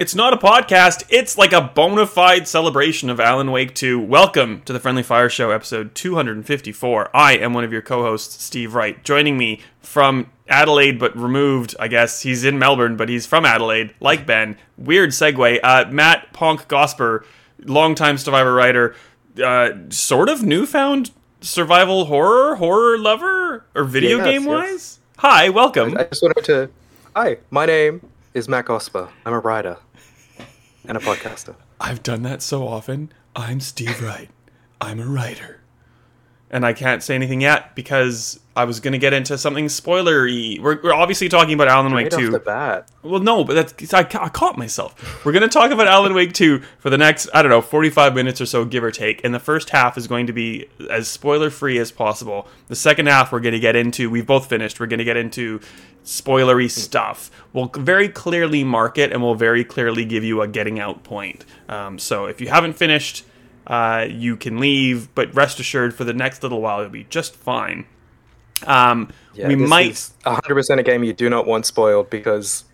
It's not a podcast, it's like a bona fide celebration of Alan Wake 2. Welcome to the Friendly Fire Show, episode 254. I am one of your co hosts, Steve Wright. Joining me from Adelaide, but removed, I guess. He's in Melbourne, but he's from Adelaide, like Ben. Weird segue. Uh, Matt Ponk Gosper, longtime Stevivor writer, uh, sort of newfound survival horror, horror lover, or video Yes, game yes. wise. Hi, welcome. I just wanted to. Hi, my name is Matt Gosper. I'm a writer and a podcaster. I've done that so often. I'm Steve Wright. I'm a writer. And I can't say anything yet because I was going to get into something spoilery. We're, we're obviously talking about Alan Wake Right off 2. the bat. Well, no, but that's I, I caught myself. We're going to talk about Alan Wake 2 for the next, I don't know, 45 minutes or so, give or take. And the first half is going to be as spoiler free as possible. The second half, we're going to get into, we've both finished, we're going to get into spoilery stuff. We'll very clearly mark it and we'll very clearly give you a getting out point. Um, so if you haven't finished, uh, you can leave, but rest assured, for the next little while, you'll be just fine. Um, Yeah, we might. is 100% a game you do not want spoiled because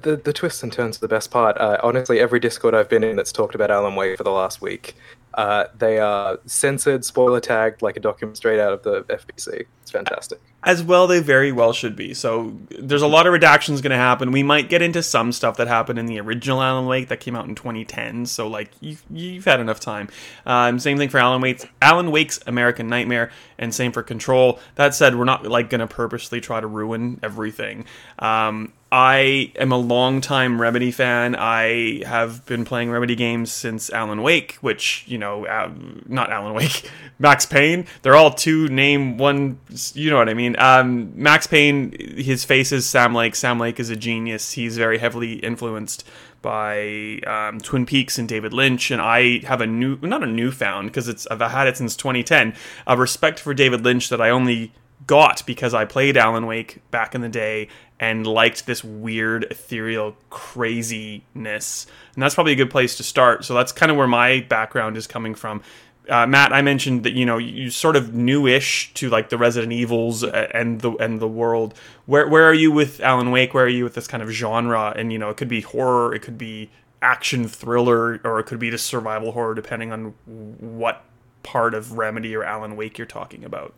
the the twists and turns are the best part. Uh, honestly, every Discord I've been in that's talked about Alan Wake for the last week, uh, they are censored, spoiler tagged like a document straight out of the FBC. It's fantastic. As well they very well should be so there's a lot of redactions going to happen we might get into some stuff that happened in the original alan wake that came out in 2010 so like you've, you've had enough time um, same thing for alan wake's alan wake's american nightmare and same for control that said we're not like going to purposely try to ruin everything um, I am a longtime Remedy fan. I have been playing Remedy games since Alan Wake, which, you know, uh, not Alan Wake, Max Payne. They're all two name, one, you know what I mean. Um, Max Payne, his face is Sam Lake. Sam Lake is a genius. He's very heavily influenced by um, Twin Peaks and David Lynch, and I have a new, not a newfound, because it's I've had it since 2010, a respect for David Lynch that I only got because I played Alan Wake back in the day and liked this weird ethereal craziness. And that's probably a good place to start. So that's kind of where my background is coming from. Uh, Matt, I mentioned that you know you sort of newish to like the Resident Evils and the and the world. Where where are you with Alan Wake? Where are you with this kind of genre? And you know it could be horror, it could be action thriller, or it could be just survival horror, depending on what part of Remedy or Alan Wake you're talking about.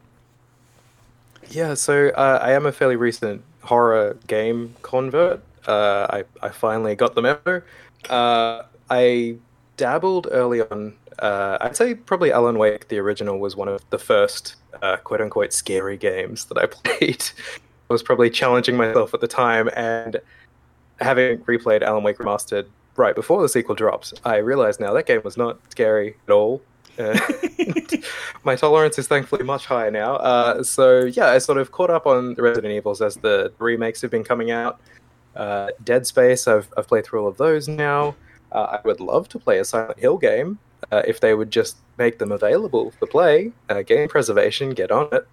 Yeah, so uh, I am a fairly recent horror game convert. Uh, I, I finally got the memo. Uh, I dabbled early on. Uh, I'd say probably Alan Wake, the original, was one of the first uh, quote unquote scary games that I played. I was probably challenging myself at the time, and having replayed Alan Wake Remastered right before the sequel dropped, I realized now that game was not scary at all. Uh, my tolerance is thankfully much higher now. Uh, so yeah, I sort of caught up on the Resident Evils as the remakes have been coming out. Uh, Dead Space, I've I've played through all of those now. Uh, I would love to play a Silent Hill game uh, if they would just make them available for play. Uh, game preservation, get on it.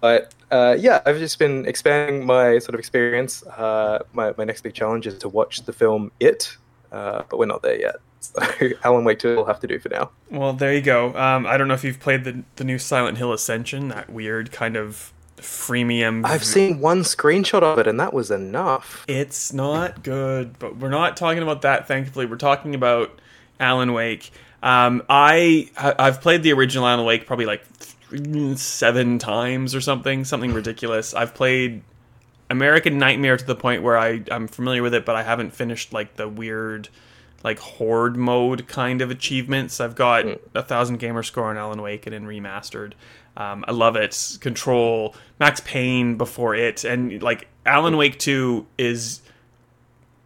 But uh, yeah, I've just been expanding my sort of experience. Uh, my my next big challenge is to watch the film It, uh, but we're not there yet. So Alan Wake 2 will have to do for now. Well, there you go. Um, I don't know if you've played the the new Silent Hill Ascension, that weird kind of freemium. I've seen one screenshot of it, and that was enough. It's not good, but we're not talking about that. Thankfully, we're talking about Alan Wake. Um, I I've played the original Alan Wake probably like seven times or something, something ridiculous. I've played American Nightmare to the point where I I'm familiar with it, but I haven't finished like the weird like horde mode kind of achievements. I've got a thousand gamer score on Alan Wake and in remastered. Um, I love it. Control, Max Payne before it, and like Alan Wake Two is.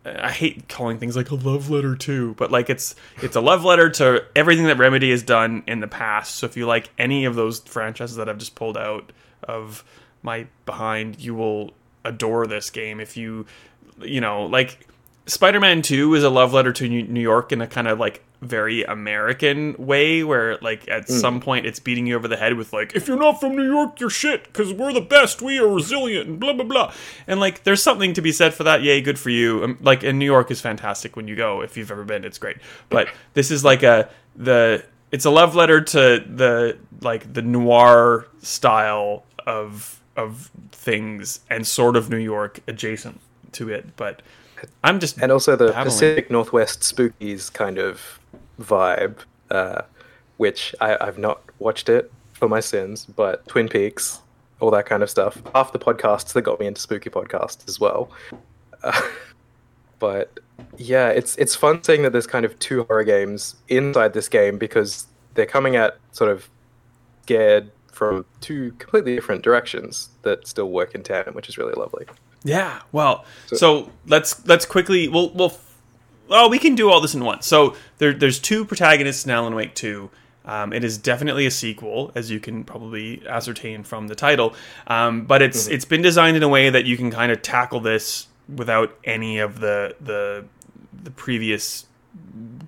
I hate calling things like a love letter too, but like it's it's a love letter to everything that Remedy has done in the past. So if you like any of those franchises that I've just pulled out of my behind, you will adore this game. If you you know like Spider-Man 2 is a love letter to New York in a kind of like very American way where like at some point it's beating you over the head with like if you're not from New York you're shit cuz we're the best we are resilient and blah blah blah. And like there's something to be said for that. Yay good for you. Um, like in New York is fantastic when you go if you've ever been. It's great. But this is like a the it's a love letter to the like the noir style of of things and sort of New York adjacent to it. But I'm just and also the babbling. Pacific Northwest spookies kind of vibe, uh, which I, I've not watched it for my sins, but Twin Peaks, all that kind of stuff. Half the podcasts that got me into spooky podcasts as well. Uh, but yeah, it's it's fun seeing that there's kind of two horror games inside this game because they're coming at sort of scared from two completely different directions that still work in tandem, which is really lovely. Yeah. Well, so, let's let's quickly we'll we'll well we can do all this in one. So there there's two protagonists in Alan Wake 2. Um, it is definitely a sequel, as you can probably ascertain from the title. Um, but it's it's been designed in a way that you can kind of tackle this without any of the the the previous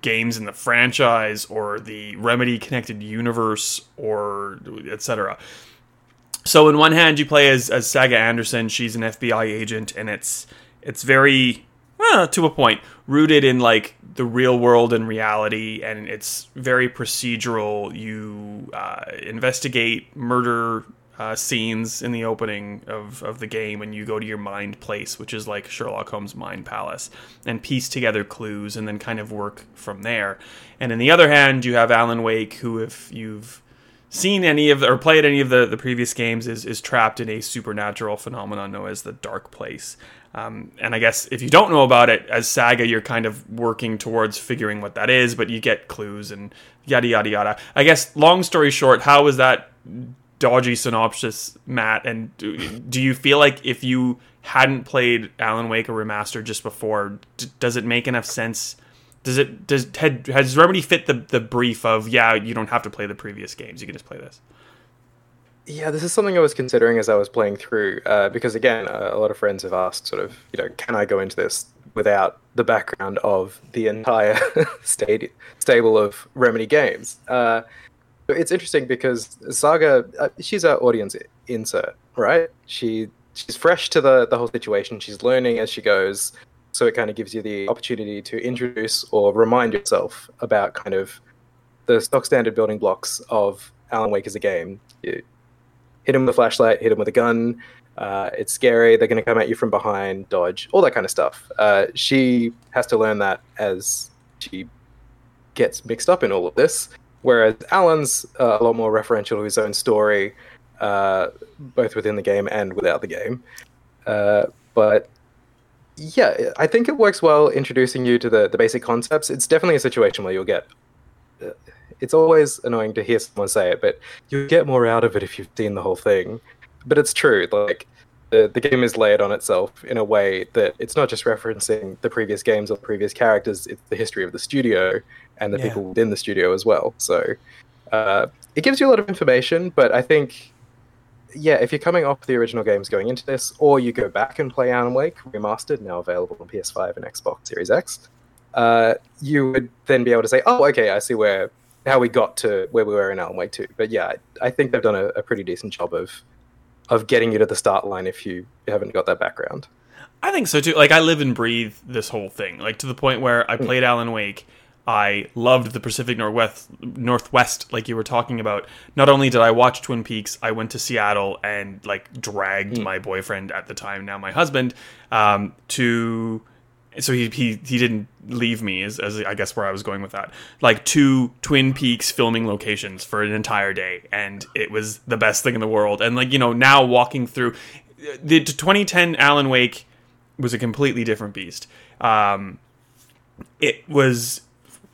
games in the franchise or the Remedy connected universe or etc. So in one hand, you play as, as Saga Anderson. She's an FBI agent, and it's it's very well, to a point rooted in like the real world and reality, and it's very procedural. You uh, investigate murder uh, scenes in the opening of, of the game, and you go to your mind place, which is like Sherlock Holmes' mind palace, and piece together clues, and then kind of work from there. And in the other hand, you have Alan Wake, who, if you've seen any of or played any of the, the previous games is, is trapped in a supernatural phenomenon known as the dark place um, and i guess if you don't know about it as saga you're kind of working towards figuring what that is but you get clues and yada yada yada. I guess long story short how was that dodgy synopsis matt? And do, do you feel like if you hadn't played alan wake or remaster just before d- does it make enough sense? Does it does had, has Remedy fit the the brief of yeah you don't have to play the previous games you can just play this? Yeah, this is something I was considering as I was playing through, uh, because again, a lot of friends have asked, sort of, you know, can I go into this without the background of the entire stable of Remedy games? Uh, it's interesting because Saga, uh, she's our audience insert, right? She she's fresh to the the whole situation. She's learning as she goes so it kind of gives you the opportunity to introduce or remind yourself about kind of the stock standard building blocks of Alan Wake as a game. Hit him with a flashlight, hit him with a gun. Uh, it's scary. They're going to come at you from behind, dodge, all that kind of stuff. Uh, she has to learn that as she gets mixed up in all of this. Whereas Alan's uh, a lot more referential to his own story, uh, both within the game and without the game. Uh, but yeah, I think it works well introducing you to the, the basic concepts. It's definitely a situation where you'll get. It's always annoying to hear someone say it, but you get more out of it if you've seen the whole thing. But it's true. Like the the game is layered on itself in a way that it's not just referencing the previous games or the previous characters. It's the history of the studio and the Yeah. people within the studio as well. So uh, it gives you a lot of information, but I think yeah, if you're coming off the original games going into this, or you go back and play Alan Wake remastered, now available on PS5 and Xbox Series X, uh, you would then be able to say, "Oh, okay, I see where how we got to where we were in Alan Wake 2." But yeah, I, I think they've done a, a pretty decent job of of getting you to the start line if you haven't got that background. I think so too. Like I live and breathe this whole thing. Like to the point where I played Alan Wake. I loved the Pacific Northwest, Northwest, like you were talking about. Not only did I watch Twin Peaks, I went to Seattle and like dragged my boyfriend at the time, now my husband, um, to. So he, he he didn't leave me, as, as I guess where I was going with that. Like two Twin Peaks filming locations for an entire day, and it was the best thing in the world. And like you know, now walking through the 2010 Alan Wake was a completely different beast. Um, it was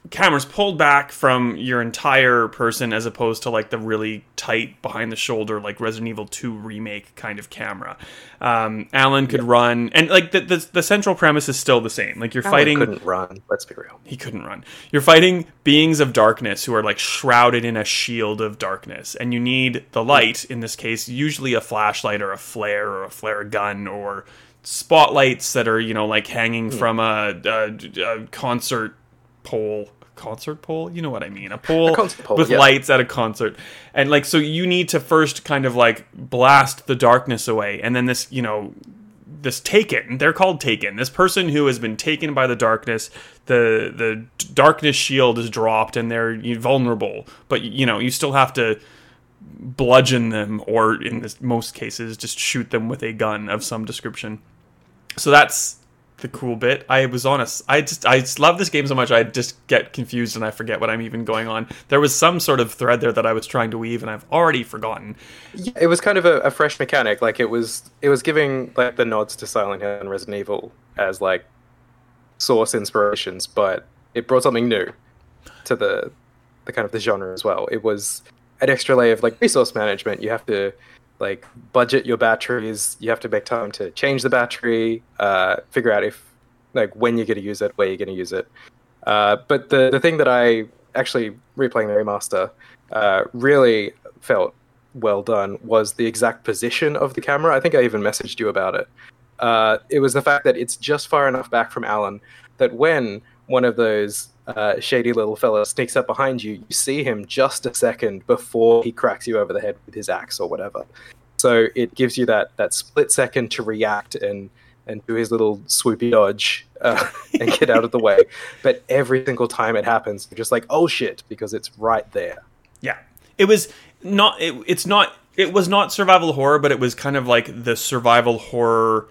cameras pulled back from your entire person as opposed to like the really tight behind the shoulder like Resident Evil 2 remake kind of camera. Um, Alan could run and like the, the the central premise is still the same. Like you're Alan fighting couldn't run. Let's be real. he couldn't run. You're fighting beings of darkness who are like shrouded in a shield of darkness, and you need the light. In this case, usually a flashlight or a flare or a flare gun or spotlights that are you know like hanging from a, a, a concert pole concert pole. You know what I mean? A pole, concert pole, with yeah. lights at a concert, and like so you need to first kind of like blast the darkness away, and then this you know this taken they're called taken this person who has been taken by the darkness the the darkness shield is dropped and they're vulnerable but you know you still have to bludgeon them or in this, most cases just shoot them with a gun of some description so that's the cool bit i was honest i just i just love this game so much i just get confused and i forget what i'm even going on there was some sort of thread there that i was trying to weave and i've already forgotten Yeah, it was kind of a, a fresh mechanic. Like it was, it was giving like the nods to Silent Hill and Resident Evil as like source inspirations, but it brought something new to the the kind of the genre as well. It was an extra layer of like resource management. You have to like budget your batteries. You have to make time to change the battery. Uh, figure out if like when you're going to use it, where you're going to use it. Uh, but the the thing that I actually replaying the remaster uh, really felt well done was the exact position of the camera. I think I even messaged you about it. Uh, it was the fact that it's just far enough back from Alan that when one of those uh, shady little fellas sneaks up behind you, you see him just a second before he cracks you over the head with his axe or whatever. So it gives you that that split second to react and and do his little swoopy dodge uh, and get out of the way. But every single time it happens, you're just like, oh shit, because it's right there. Yeah, it was not. It, it's not. It was not survival horror, but it was kind of like the survival horror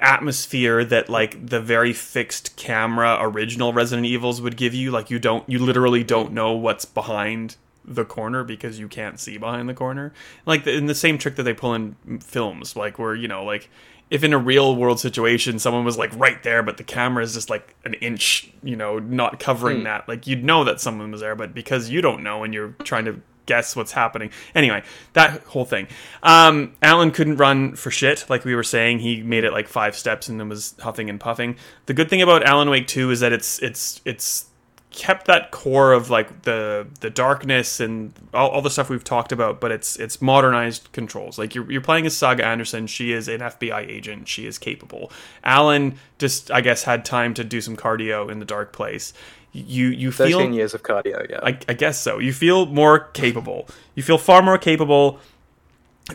atmosphere that like the very fixed camera original Resident Evils would give you. Like you don't, you literally don't know what's behind the corner because you can't see behind the corner. Like in the same trick that they pull in films, like where you know, like if in a real world situation someone was like right there, but the camera is just like an inch, you know, not covering hmm. that, like you'd know that someone was there, but because you don't know and you're trying to guess what's happening. Anyway, that whole thing. Um, Alan couldn't run for shit, like we were saying. He made it like five steps and then was huffing and puffing. The good thing about Alan Wake Two is that it's it's it's kept that core of like the the darkness and all, all the stuff we've talked about, but it's it's modernized controls. Like you're you're playing as Saga Anderson. She is an FBI agent. She is capable. Alan just I guess had time to do some cardio in the dark place. You you feel Thirteen years of cardio, yeah. I, I guess so. You feel more capable. You feel far more capable.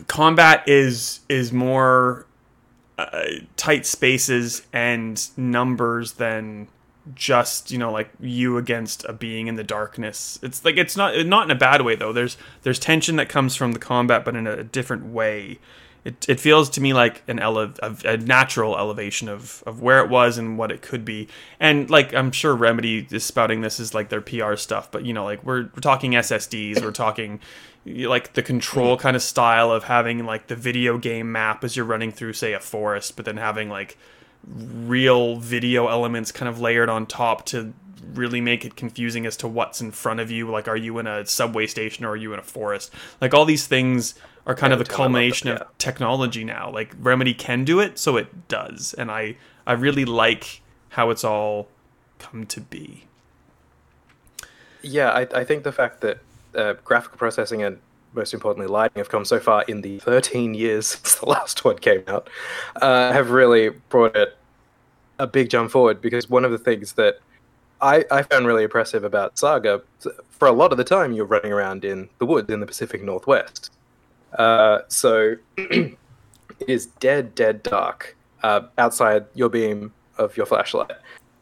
Combat is is more uh, tight spaces and numbers than just you know like you against a being in the darkness. It's like it's not not in a bad way though. There's there's tension that comes from the combat, but in a different way. It, it feels to me like an ele- a, a natural elevation of, of where it was and what it could be. And like I'm sure Remedy is spouting this as like their PR stuff, but you know like we're, we're talking SSDs, we're talking like the control mm-hmm. kind of style of having like the video game map as you're running through say a forest, but then having like real video elements kind of layered on top to really make it confusing as to what's in front of you. Like, are you in a subway station or are you in a forest? Like, all these things are kind of the Every time I love culmination it, yeah. of technology now. Like, Remedy can do it, so it does. And I, I really like how it's all come to be. Yeah, I, I think the fact that uh, graphical processing and most importantly lighting have come so far in the 13 years since the last one came out uh, have really brought it a big jump forward because one of the things that I, I found really impressive about Saga, for a lot of the time you're running around in the woods in the Pacific Northwest. Uh, so it is dead, dead dark uh, outside your beam of your flashlight.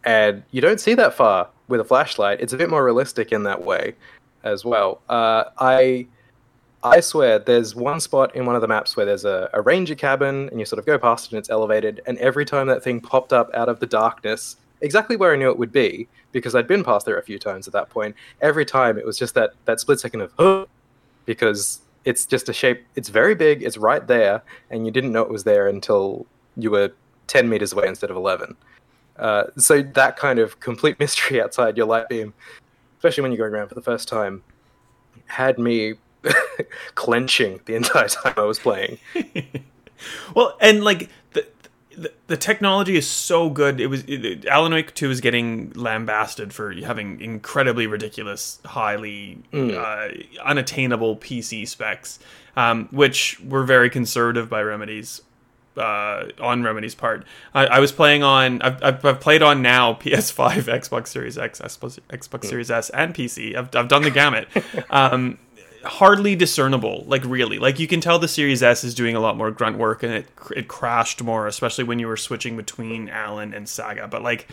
And you don't see that far with a flashlight. It's a bit more realistic in that way as well. Uh, I I swear there's one spot in one of the maps where there's a, a ranger cabin and you sort of go past it and it's elevated. And every time that thing popped up out of the darkness, exactly where I knew it would be, because I'd been past there a few times at that point, every time it was just that, that split second of, huh, because it's just a shape, it's very big, it's right there, and you didn't know it was there until you were 10 meters away instead of 11. Uh, so that kind of complete mystery outside your light beam, especially when you're going around for the first time, had me clenching the entire time I was playing. well, and like the, technology is so good. It was it, Alan Wake Two is getting lambasted for having incredibly ridiculous, highly uh, unattainable PC specs, um, which were very conservative by Remedies. uh, on Remedy's part. I, I was playing on. I've, I've, I've played on now PS5, Xbox Series X, Xbox Series S, and PC. I've, I've done the gamut. Um, hardly discernible, like really. Like you can tell the Series S is doing a lot more grunt work, and it it crashed more, especially when you were switching between Alan and Saga. But like.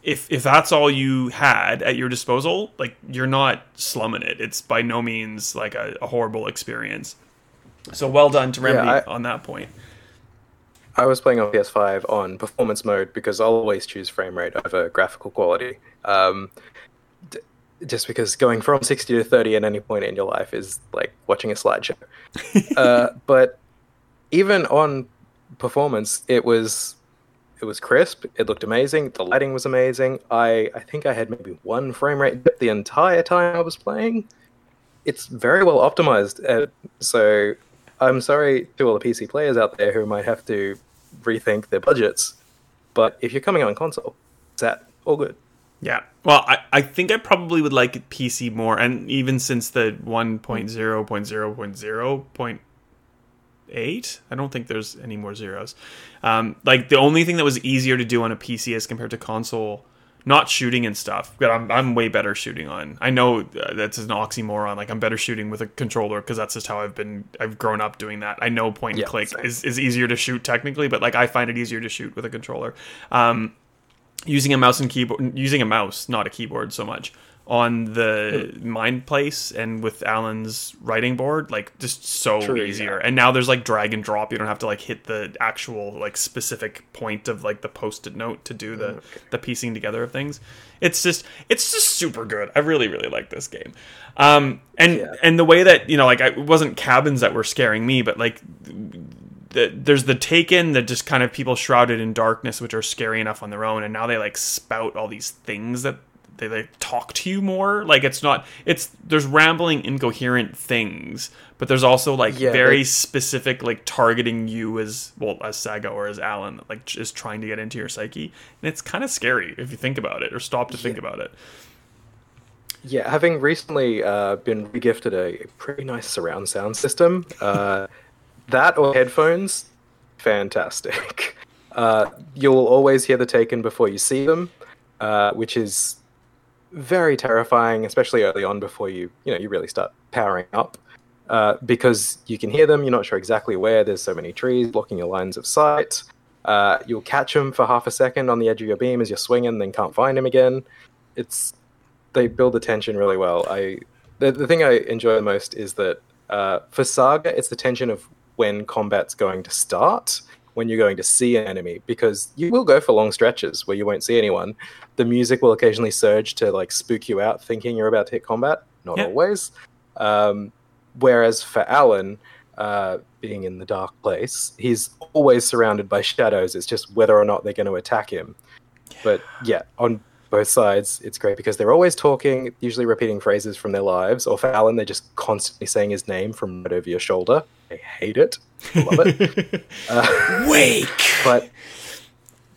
If, if that's all you had at your disposal, like you're not slumming it. It's by no means like a, a horrible experience. So well done to Remedy Yeah, I- on that point. I was playing on PS5 on performance mode because I'll always choose frame rate over graphical quality. Um, just because going from 60 to 30 at any point in your life is like watching a slideshow. uh, but even on performance, it was it was crisp. It looked amazing. The lighting was amazing. I I think I had maybe one frame rate dip the entire time I was playing. It's very well optimized. Uh, so I'm sorry to all the PC players out there who might have to rethink their budgets. But if you're coming on console, it's that all good. Yeah. Well, I, I think I probably would like PC more, and even since the 1.0.0.0.8, I don't think there's any more zeros. Um, like, the only thing that was easier to do on a PC as compared to console, not shooting and stuff, but I'm, I'm way better shooting on. I know uh, that's an oxymoron. Like, I'm better shooting with a controller because that's just how I've been, I've grown up doing that. I know point and Yeah, click same. is, is easier to shoot technically, but like, I find it easier to shoot with a controller. Um, using a mouse and keyboard using a mouse not a keyboard so much on the mind place and with alan's writing board like just so True, easier. Yeah. and now there's like drag and drop. You don't have to like hit the actual like specific point of like the post-it note to do the the piecing together of things. It's just it's just super good. I really really like this game. Um and Yeah. and the way that you know like I, it wasn't cabins that were scaring me but like the, there's the taken that just kind of people shrouded in darkness which are scary enough on their own and now they like spout all these things that they like talk to you more. Like it's not it's there's rambling incoherent things but there's also like Yeah, very they- specific like targeting you as well as saga or as alan that like is trying to get into your psyche and it's kind of scary if you think about it or stop to think about it. Yeah, having recently uh, been regifted a pretty nice surround sound system, uh, that or headphones, fantastic. Uh, you'll always hear the Taken before you see them, uh, which is very terrifying, especially early on before you you know you really start powering up. Uh, because you can hear them, you're not sure exactly where. There's so many trees blocking your lines of sight. Uh, you'll catch them for half a second on the edge of your beam as you're swinging, then can't find them again. It's they build the tension really well. I the, the thing I enjoy the most is that uh, for Saga, it's the tension of when combat's going to start, when you're going to see an enemy, because you will go for long stretches where you won't see anyone. The music will occasionally surge to like spook you out, thinking you're about to hit combat. Not Yeah. always. Um, whereas for Alan, uh, being in the dark place, he's always surrounded by shadows. It's just whether or not they're going to attack him. But yeah, on both sides, it's great because they're always talking, usually repeating phrases from their lives. Or for Alan, they're just constantly saying his name from right over your shoulder. I hate it. I love it. uh, wake but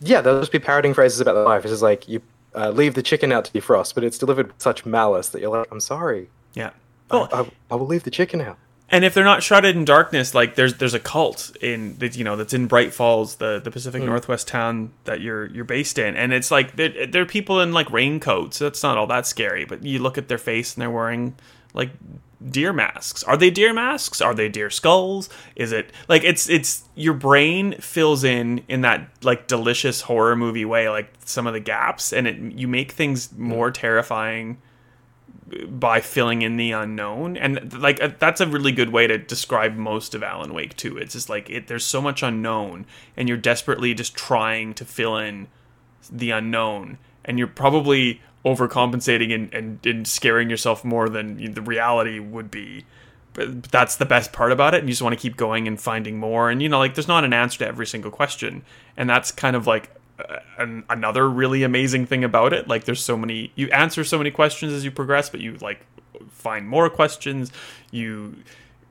yeah, they'll just be parroting phrases about their life. It's just like you uh, leave the chicken out to defrost, but it's delivered with such malice that you're like, I'm sorry. yeah I- well I, I will leave the chicken out. and if they're not shrouded in darkness, like there's there's a cult in that you know that's in Bright Falls, the the Pacific Northwest town that you're you're based in, and it's like there there are people in like raincoats. That's not all that scary, but you look at their face and they're wearing like deer masks. Are they deer masks? Are they deer skulls? Is it like it's it's your brain fills in in that like delicious horror movie way, like some of the gaps, and it you make things more terrifying by filling in the unknown and like uh, that's a really good way to describe most of alan wake too. it's just like it, there's so much unknown and you're desperately just trying to fill in the unknown and you're probably overcompensating and, and, and scaring yourself more than the reality would be. But that's the best part about it and you just want to keep going and finding more and you know like there's not an answer to every single question and that's kind of like uh, an, another really amazing thing about it. Like there's so many you answer so many questions as you progress but you like find more questions. You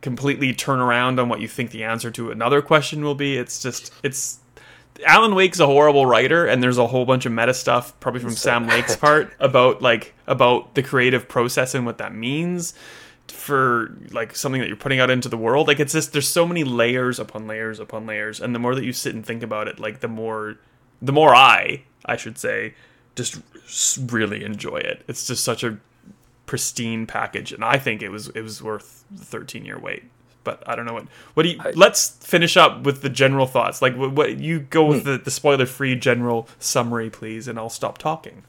completely turn around on what you think the answer to another question will be. It's just it's Alan Wake's a horrible writer, and there's a whole bunch of meta stuff, probably from Sam Lake's part, about like about the creative process and what that means. for like something that you're putting out into the world. Like it's just there's so many layers upon layers upon layers, and the more that you sit and think about it, like the more the more I I should say just really enjoy it. It's just such a pristine package, and I think it was it was worth the 13 year wait. But I don't know what. What do you? I, let's finish up with the general thoughts. Like what, what you go with hmm. the, the spoiler free general summary, please, and I'll stop talking.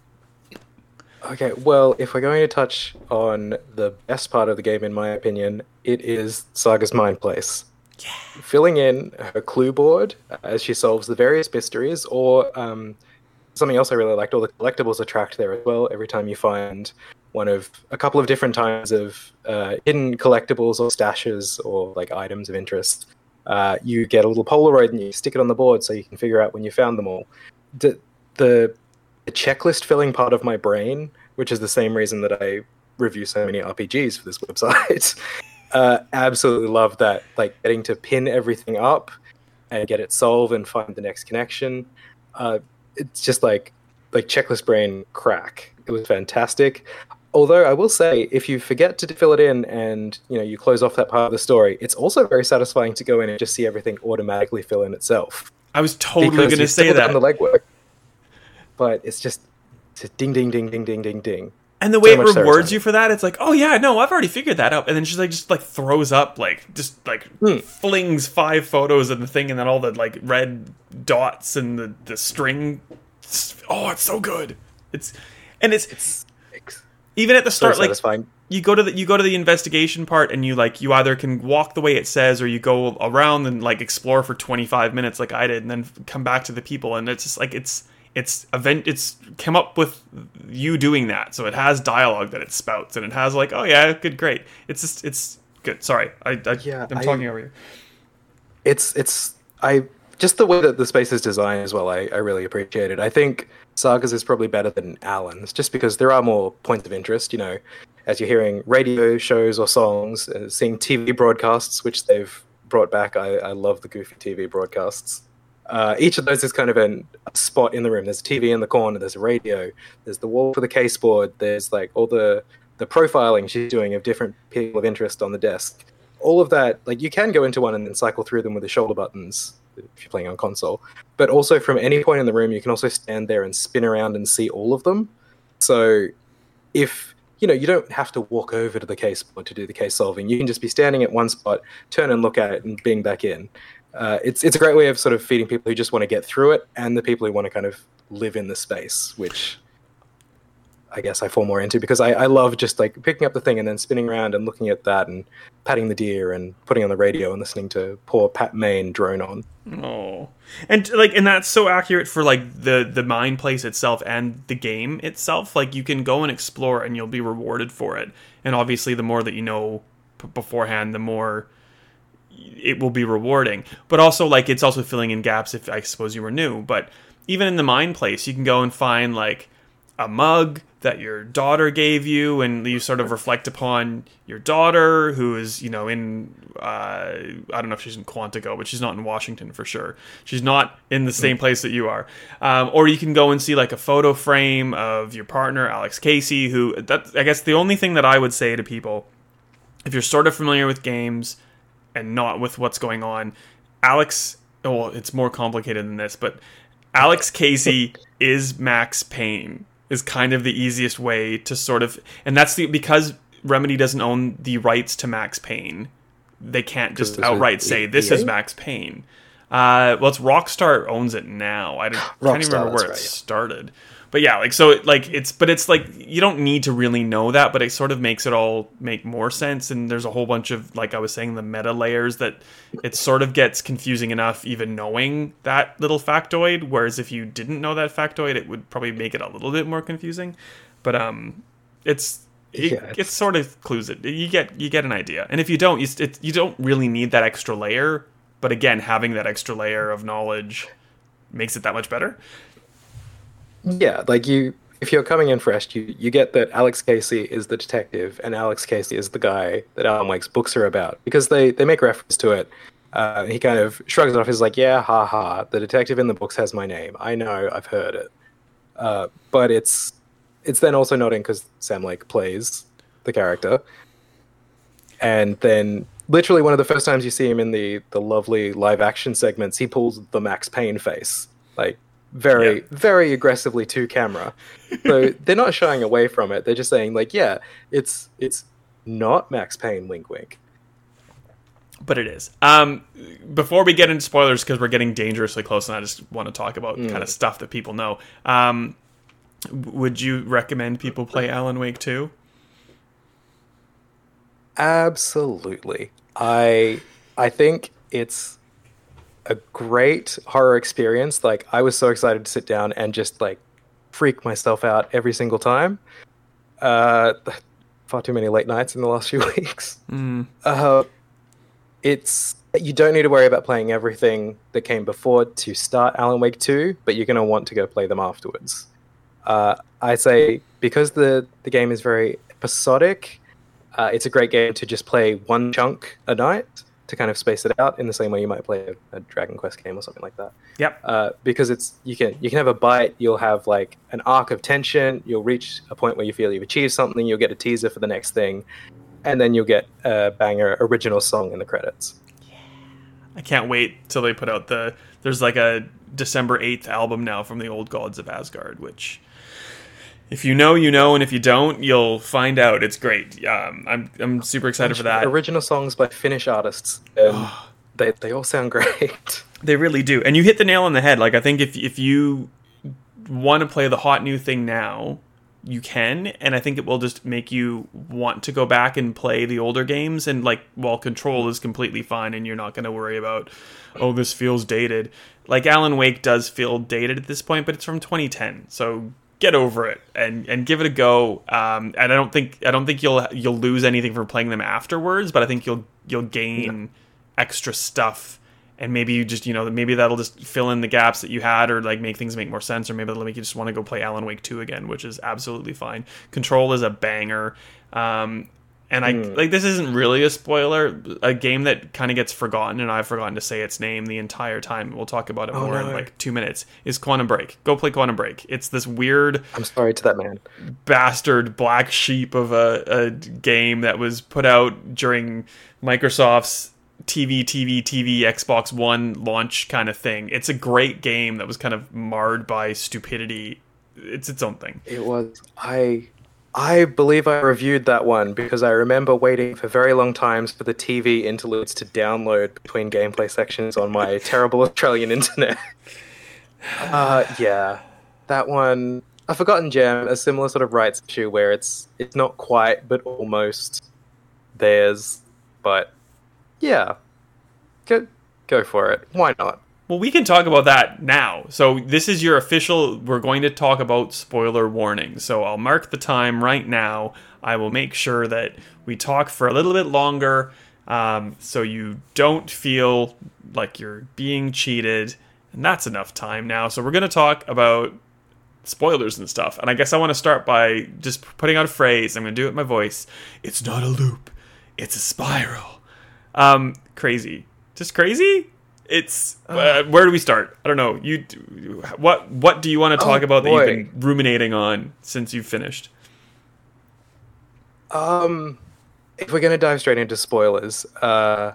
Okay, well, if we're going to touch on the best part of the game, in my opinion, it is Saga's mind place. Yeah. Filling in her clue board as she solves the various mysteries, or um, something else I really liked, all the collectibles are tracked there as well. Every time you find one of a couple of different times of uh, hidden collectibles or stashes or like items of interest, uh, you get a little Polaroid and you stick it on the board so you can figure out when you found them all. The, the the checklist filling part of my brain, which is the same reason that I review so many RPGs for this website. uh, absolutely love that, like getting to pin everything up and get it solved and find the next connection. Uh, it's just like like checklist brain crack. It was fantastic. Although I will say, if you forget to fill it in and you know you close off that part of the story, it's also very satisfying to go in and just see everything automatically fill in itself. I was totally going to say that. the legwork but it's just it's ding ding ding ding ding ding ding. And the way so it rewards you for that, it's like, oh yeah, no, I've already figured that out. And then she's like, just like throws up, like just like hmm. flings five photos of the thing, and then all the like red dots and the the string. Oh, it's so good. It's and it's, it's even at the start, so like you go to the you go to the investigation part, and you like you either can walk the way it says, or you go around and like explore for twenty five minutes, like I did, and then come back to the people, and it's just like it's it's event it's come up with you doing that. So it has dialogue that it spouts and it has like oh yeah good great. It's just it's good. Sorry. I, I yeah i'm talking I, over you. It's it's i just the way that the space is designed as well i, I really appreciate it i think sagas is probably better than alan's just because there are more points of interest you know as you're hearing radio shows or songs uh, seeing tv broadcasts which they've brought back i, I love the goofy tv broadcasts uh, each of those is kind of an, a spot in the room. There's a TV in the corner. There's a radio. There's the wall for the case board. There's like all the the profiling she's doing of different people of interest on the desk. All of that, like you can go into one and then cycle through them with the shoulder buttons if you're playing on console. But also from any point in the room, you can also stand there and spin around and see all of them. So if you know you don't have to walk over to the case board to do the case solving, you can just be standing at one spot, turn and look at it, and being back in uh, it's it's a great way of sort of feeding people who just want to get through it and the people who want to kind of live in the space, which I guess I fall more into because I, I love just like picking up the thing and then spinning around and looking at that and patting the deer and putting on the radio and listening to poor Pat Maine drone on. Oh, and like, and that's so accurate for like the the mind place itself and the game itself. Like, you can go and explore and you'll be rewarded for it. And obviously, the more that you know beforehand, the more it will be rewarding. But also, like, it's also filling in gaps if I suppose you were new. But even in the mind place, you can go and find like a mug that your daughter gave you, and you sort of reflect upon your daughter, who is, you know, in uh, I don't know if she's in Quantico, but she's not in Washington for sure. She's not in the same place that you are. Um, or you can go and see like a photo frame of your partner, Alex Casey, who that I guess the only thing that I would say to people, if you're sort of familiar with games and not with what's going on. Alex, well, it's more complicated than this, but Alex Casey is Max Payne is kind of the easiest way to sort of, and that's the because Remedy doesn't own the rights to Max Payne. They can't just outright say this is Max Payne. Uh, well, it's Rockstar owns it now. I can't even remember where it right, started but yeah, like so, like it's but it's like you don't need to really know that, but it sort of makes it all make more sense. And there's a whole bunch of like I was saying, the meta layers that it sort of gets confusing enough even knowing that little factoid. Whereas if you didn't know that factoid, it would probably make it a little bit more confusing. But um, it's it, yeah, it's, it sort of clues it. You get you get an idea, and if you don't, you it, you don't really need that extra layer. But again, having that extra layer of knowledge makes it that much better. Yeah, like you, if you're coming in fresh, you you get that Alex Casey is the detective and Alex Casey is the guy that Alan Wake's books are about because they they make reference to it. Uh, he kind of shrugs it off. He's like, "Yeah, ha ha. The detective in the books has my name. I know. I've heard it." Uh, but it's it's then also noting because Sam Lake plays the character. and then literally one of the first times you see him in the the lovely live action segments, he pulls the Max Payne face, like very Yeah. very aggressively to camera. So they're not shying away from it. They're just saying like, yeah, it's it's not Max Payne, wink wink. but it is. Um, before we get into spoilers, because we're getting dangerously close, and I just want to talk about kind of stuff that people know. Um, would you recommend people play Alan Wake 2? Absolutely. I I think it's a great horror experience. Like I was so excited to sit down and just like freak myself out every single time. Uh far too many late nights in the last few weeks. Uh it's you don't need to worry about playing everything that came before to start Alan Wake 2, but you're going to want to go play them afterwards. Uh, I say because the, the game is very episodic, uh, it's a great game to just play one chunk a night to kind of space it out in the same way you might play a, a Dragon Quest game or something like that. Yep. Uh, because it's you can you can have a bite, you'll have like an arc of tension, you'll reach a point where you feel you've achieved something, you'll get a teaser for the next thing, and then you'll get a banger original song in the credits. I can't wait till they put out the. There's like a December 8th album now from the Old Gods of Asgard, which. If you know, you know, and if you don't, you'll find out. It's great. Um, I'm I'm super excited for that. Original songs by Finnish artists, and they they all sound great. They really do. And you hit the nail on the head. Like I think if if you want to play the hot new thing now, you can, and I think it will just make you want to go back and play the older games and like while control is completely fine and you're not going to worry about oh this feels dated. Like Alan Wake does feel dated at this point, but it's from 2010. So get over it and and give it a go. Um, and I don't think I don't think you'll you'll lose anything from playing them afterwards, but I think you'll you'll gain extra stuff. And maybe you just you know maybe that'll just fill in the gaps that you had or like make things make more sense. Or maybe that'll make you just want to go play alan wake 2 again which is absolutely fine. Control is a banger. Um and i hmm. like this isn't really a spoiler a game that kind of gets forgotten and i've forgotten to say its name the entire time we'll talk about it oh, more in like two minutes is quantum break go play quantum break it's this weird I'm sorry to that man. bastard black sheep of a, a game that was put out during Microsoft's TV, TV, TV, Xbox One launch kind of thing. It's a great game that was kind of marred by stupidity. It's its own thing. It was I I believe I reviewed that one because I remember waiting for very long times for the TV interludes to download between gameplay sections on my terrible Australian internet. Uh yeah. That one a forgotten gem, a similar sort of rights issue where it's it's not quite but almost theirs. But yeah. Go go for it. Why not? Well, we can talk about that now. So, this is your official. We're going to talk about spoiler warning. So, I'll mark the time right now. I will make sure that we talk for a little bit longer um, so you don't feel like you're being cheated. And that's enough time now. So, we're going to talk about spoilers and stuff. And I guess I want to start by just putting out a phrase. I'm going to do it in my voice. It's not a loop, it's a spiral. Um, crazy. Just crazy? It's uh, where do we start? I don't know. You, what what do you want to talk Oh, about that boy. you've been ruminating on since you've finished? Um, if we're going to dive straight into spoilers, uh,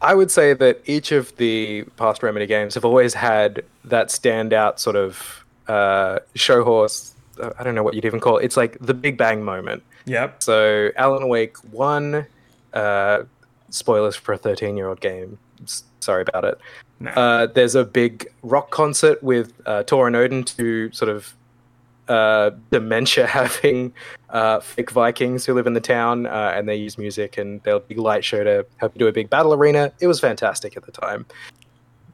I would say that each of the past Remedy games have always had that standout sort of uh, show horse. uh, I don't know what you'd even call it. It's like the Big Bang moment. Yep. So Alan Wake one, uh, spoilers for a thirteen-year-old game. S- Sorry about it. Nah. Uh, there's a big rock concert with uh, Tor and Odin, to sort of uh, dementia having uh, fake Vikings who live in the town, uh, and they use music and they'll big light show to help you do a big battle arena. It was fantastic at the time.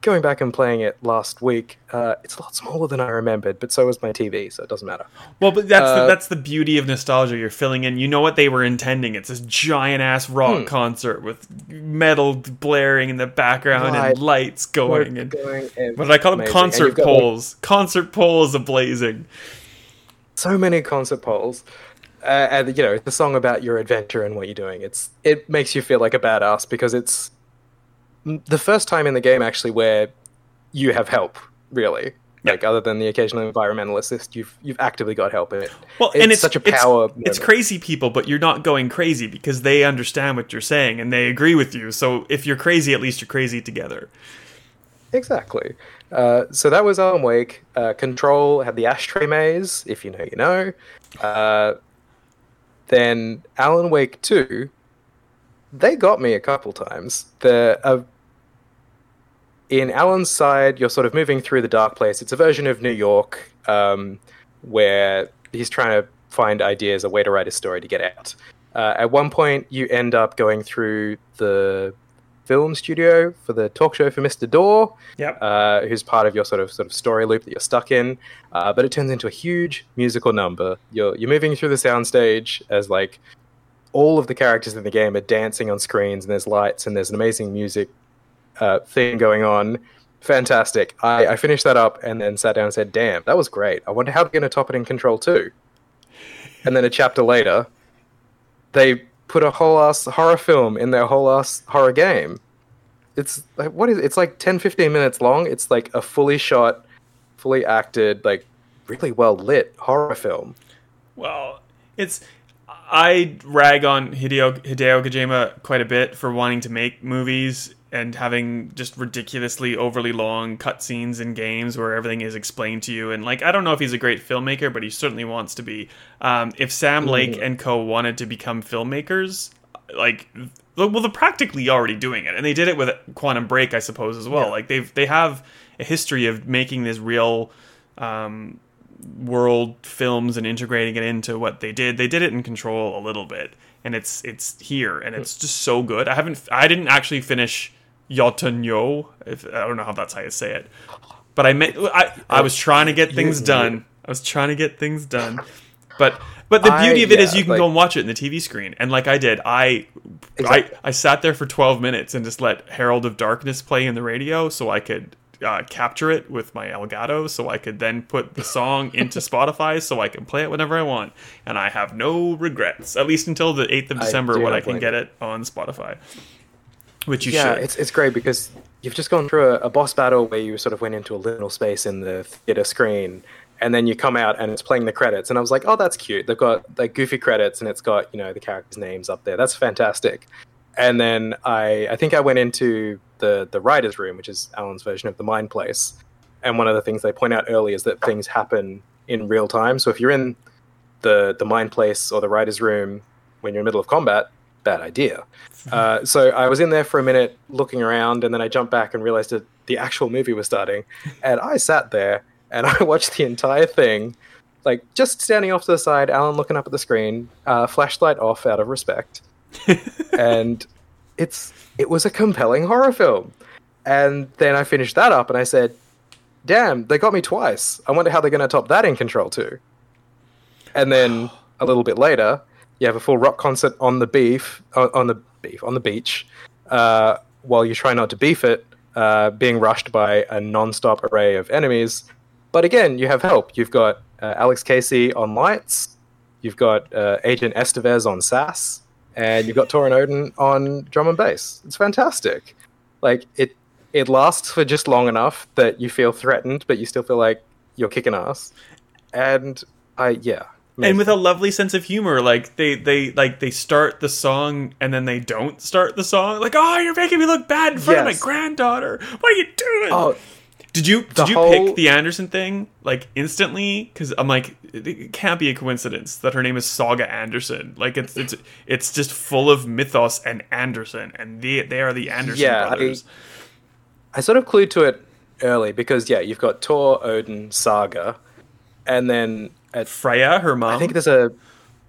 Going back and playing it last week, uh, it's a lot smaller than I remembered, but so was my TV, so it doesn't matter. Well, but that's the, Uh, that's the beauty of nostalgia. You're filling in. You know what they were intending. It's this giant ass rock Hmm. concert with metal blaring in the background Right. and lights going. And Going what did I call them? amazing. Concert you've like, poles. Concert poles ablazing. so many concert poles. Uh, and you know the song about your adventure and what you're doing. It's it makes you feel like a badass because it's the first time in the game actually where you have help. Really, Like other than the occasional environmentalist, you've you've actively got help in it. Well, it's and it's such a power. It's, moment. crazy people, but you're not going crazy because they understand what you're saying and they agree with you. So if you're crazy, at least you're crazy together. Exactly. Uh, so that was Alan Wake. Uh, Control had the ashtray maze, if you know, you know. Uh, then Alan Wake 2, they got me a couple times. The uh, In Alan's side, you're sort of moving through the dark place. It's a version of New York um, where he's trying to find ideas, a way to write a story to get out. Uh, at one point, you end up going through the film studio for the talk show for Mr. Door, Yep. uh, who's part of your sort of sort of story loop that you're stuck in. Uh, but it turns into a huge musical number. You're you're moving through the soundstage as like all of the characters in the game are dancing on screens, and there's lights, and there's an amazing music uh, thing going on. Fantastic. I, I finished that up and then sat down and said, "Damn, that was great. I wonder how they're going to top it in Control 2. And then a chapter later, they put a whole ass horror film in their whole ass horror game. It's like what is it's like 10 15 minutes long. It's like a fully shot, fully acted, like really well lit horror film. Well, it's I rag on Hideo Hideo Kojima quite a bit for wanting to make movies and having just ridiculously overly long cutscenes in games where everything is explained to you. And like, I don't know if he's a great filmmaker, but he certainly wants to be. Um, if Sam Lake and Co. wanted to become filmmakers, like, well, they're practically already doing it, and they did it with Quantum Break, I suppose, as well. Yeah. Like they've they have a history of making this real. Um, world films and integrating it into what they did. They did it in Control a little bit, and it's it's here, and it's just so good. I haven't, I didn't actually finish Yötön Yö. If I don't know how that's how you say it, but I meant I I was trying to get things done. I was trying to get things done, but but the I- beauty of it is yeah, you can like- go and watch it in the TV screen, and like I did, I. Exactly. I, I sat there for 12 minutes and just let Herald of Darkness play in the radio so I could uh, capture it with my Elgato so I could then put the song into Spotify so I can play it whenever I want. And I have no regrets, at least until the 8th of December when I can get it on Spotify. Which you yeah, should. it's it's great because you've just gone through a, a boss battle where you sort of went into a liminal space in the theater screen, and then you come out and it's playing the credits, and I was like, oh, that's cute. They've got like goofy credits, and it's got you know the characters' names up there. That's fantastic. And then I I think I went into the the writers' room, which is Alan's version of the Mind Place, and one of the things they point out early is that things happen in real time. So if you're in the the Mind Place or the writers' room when you're in the middle of combat, bad idea. Uh, so I was in there for a minute looking around, and then I jumped back and realized that the actual movie was starting. And I sat there and I watched the entire thing, like just standing off to the side, Alan looking up at the screen, uh, flashlight off out of respect. and it's it was a compelling horror film. And then I finished that up, and I said, "Damn, they got me twice. I wonder how they're going to top that in Control 2. And then a little bit later, you have a full rock concert on the beef on, on the beef on the beach, uh, while you try not to beef it, uh, being rushed by a non-stop array of enemies. But again, you have help. You've got uh, Alex Casey on lights, you've got uh, Agent Estevez on sass, and you've got Tor and Odin on drum and bass. It's fantastic. Like it, it lasts for just long enough that you feel threatened, but you still feel like you're kicking ass. And I, yeah, and with a lovely sense of humor like they they like they start the song and then they don't start the song like oh you're making me look bad in front of my granddaughter what are you doing oh, Did you did you whole- pick the Anderson thing like instantly? Because I'm like, it, it can't be a coincidence that her name is Saga Anderson. Like it's it's it's just full of mythos and Anderson, and they they are the Anderson Yeah, brothers. I sort of clued to it early because yeah, you've got Thor, Odin, Saga, and then at, Freya, her mom. I think there's a,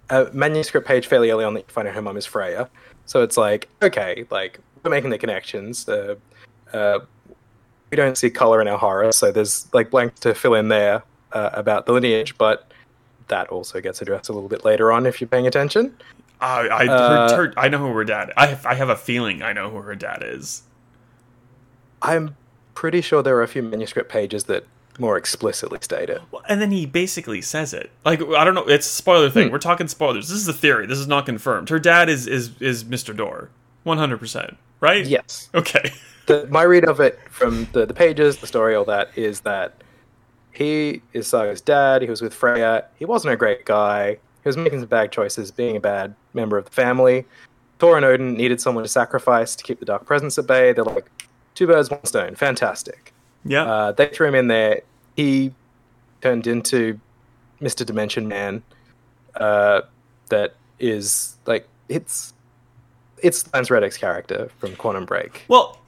a manuscript page fairly early on that you find out her mom is Freya. So it's like okay, like we're making the connections. Uh, uh, we don't see color in our horror, so there's like blank to fill in there uh, about the lineage, but that also gets addressed a little bit later on if you're paying attention. I I, uh, her, her, I know who her dad. I have, I have a feeling I know who her dad is. I'm pretty sure there are a few manuscript pages that more explicitly state it. Well, and then he basically says it. Like I don't know. It's a spoiler thing. Hmm. We're talking spoilers. This is a theory. This is not confirmed. Her dad is is is Mr. Door, one hundred percent. Right? Yes. Okay. the, my read of it from the, the pages, the story, all that is that he is Saga's dad. He was with Freya. He wasn't a great guy. He was making some bad choices, being a bad member of the family. Thor and Odin needed someone to sacrifice to keep the dark presence at bay. They're like, two birds, one stone. Fantastic. Yeah. Uh, they threw him in there. He turned into Mr. Dimension Man. Uh, that is like it's it's Lance Reddick's character from Quantum Break. Well,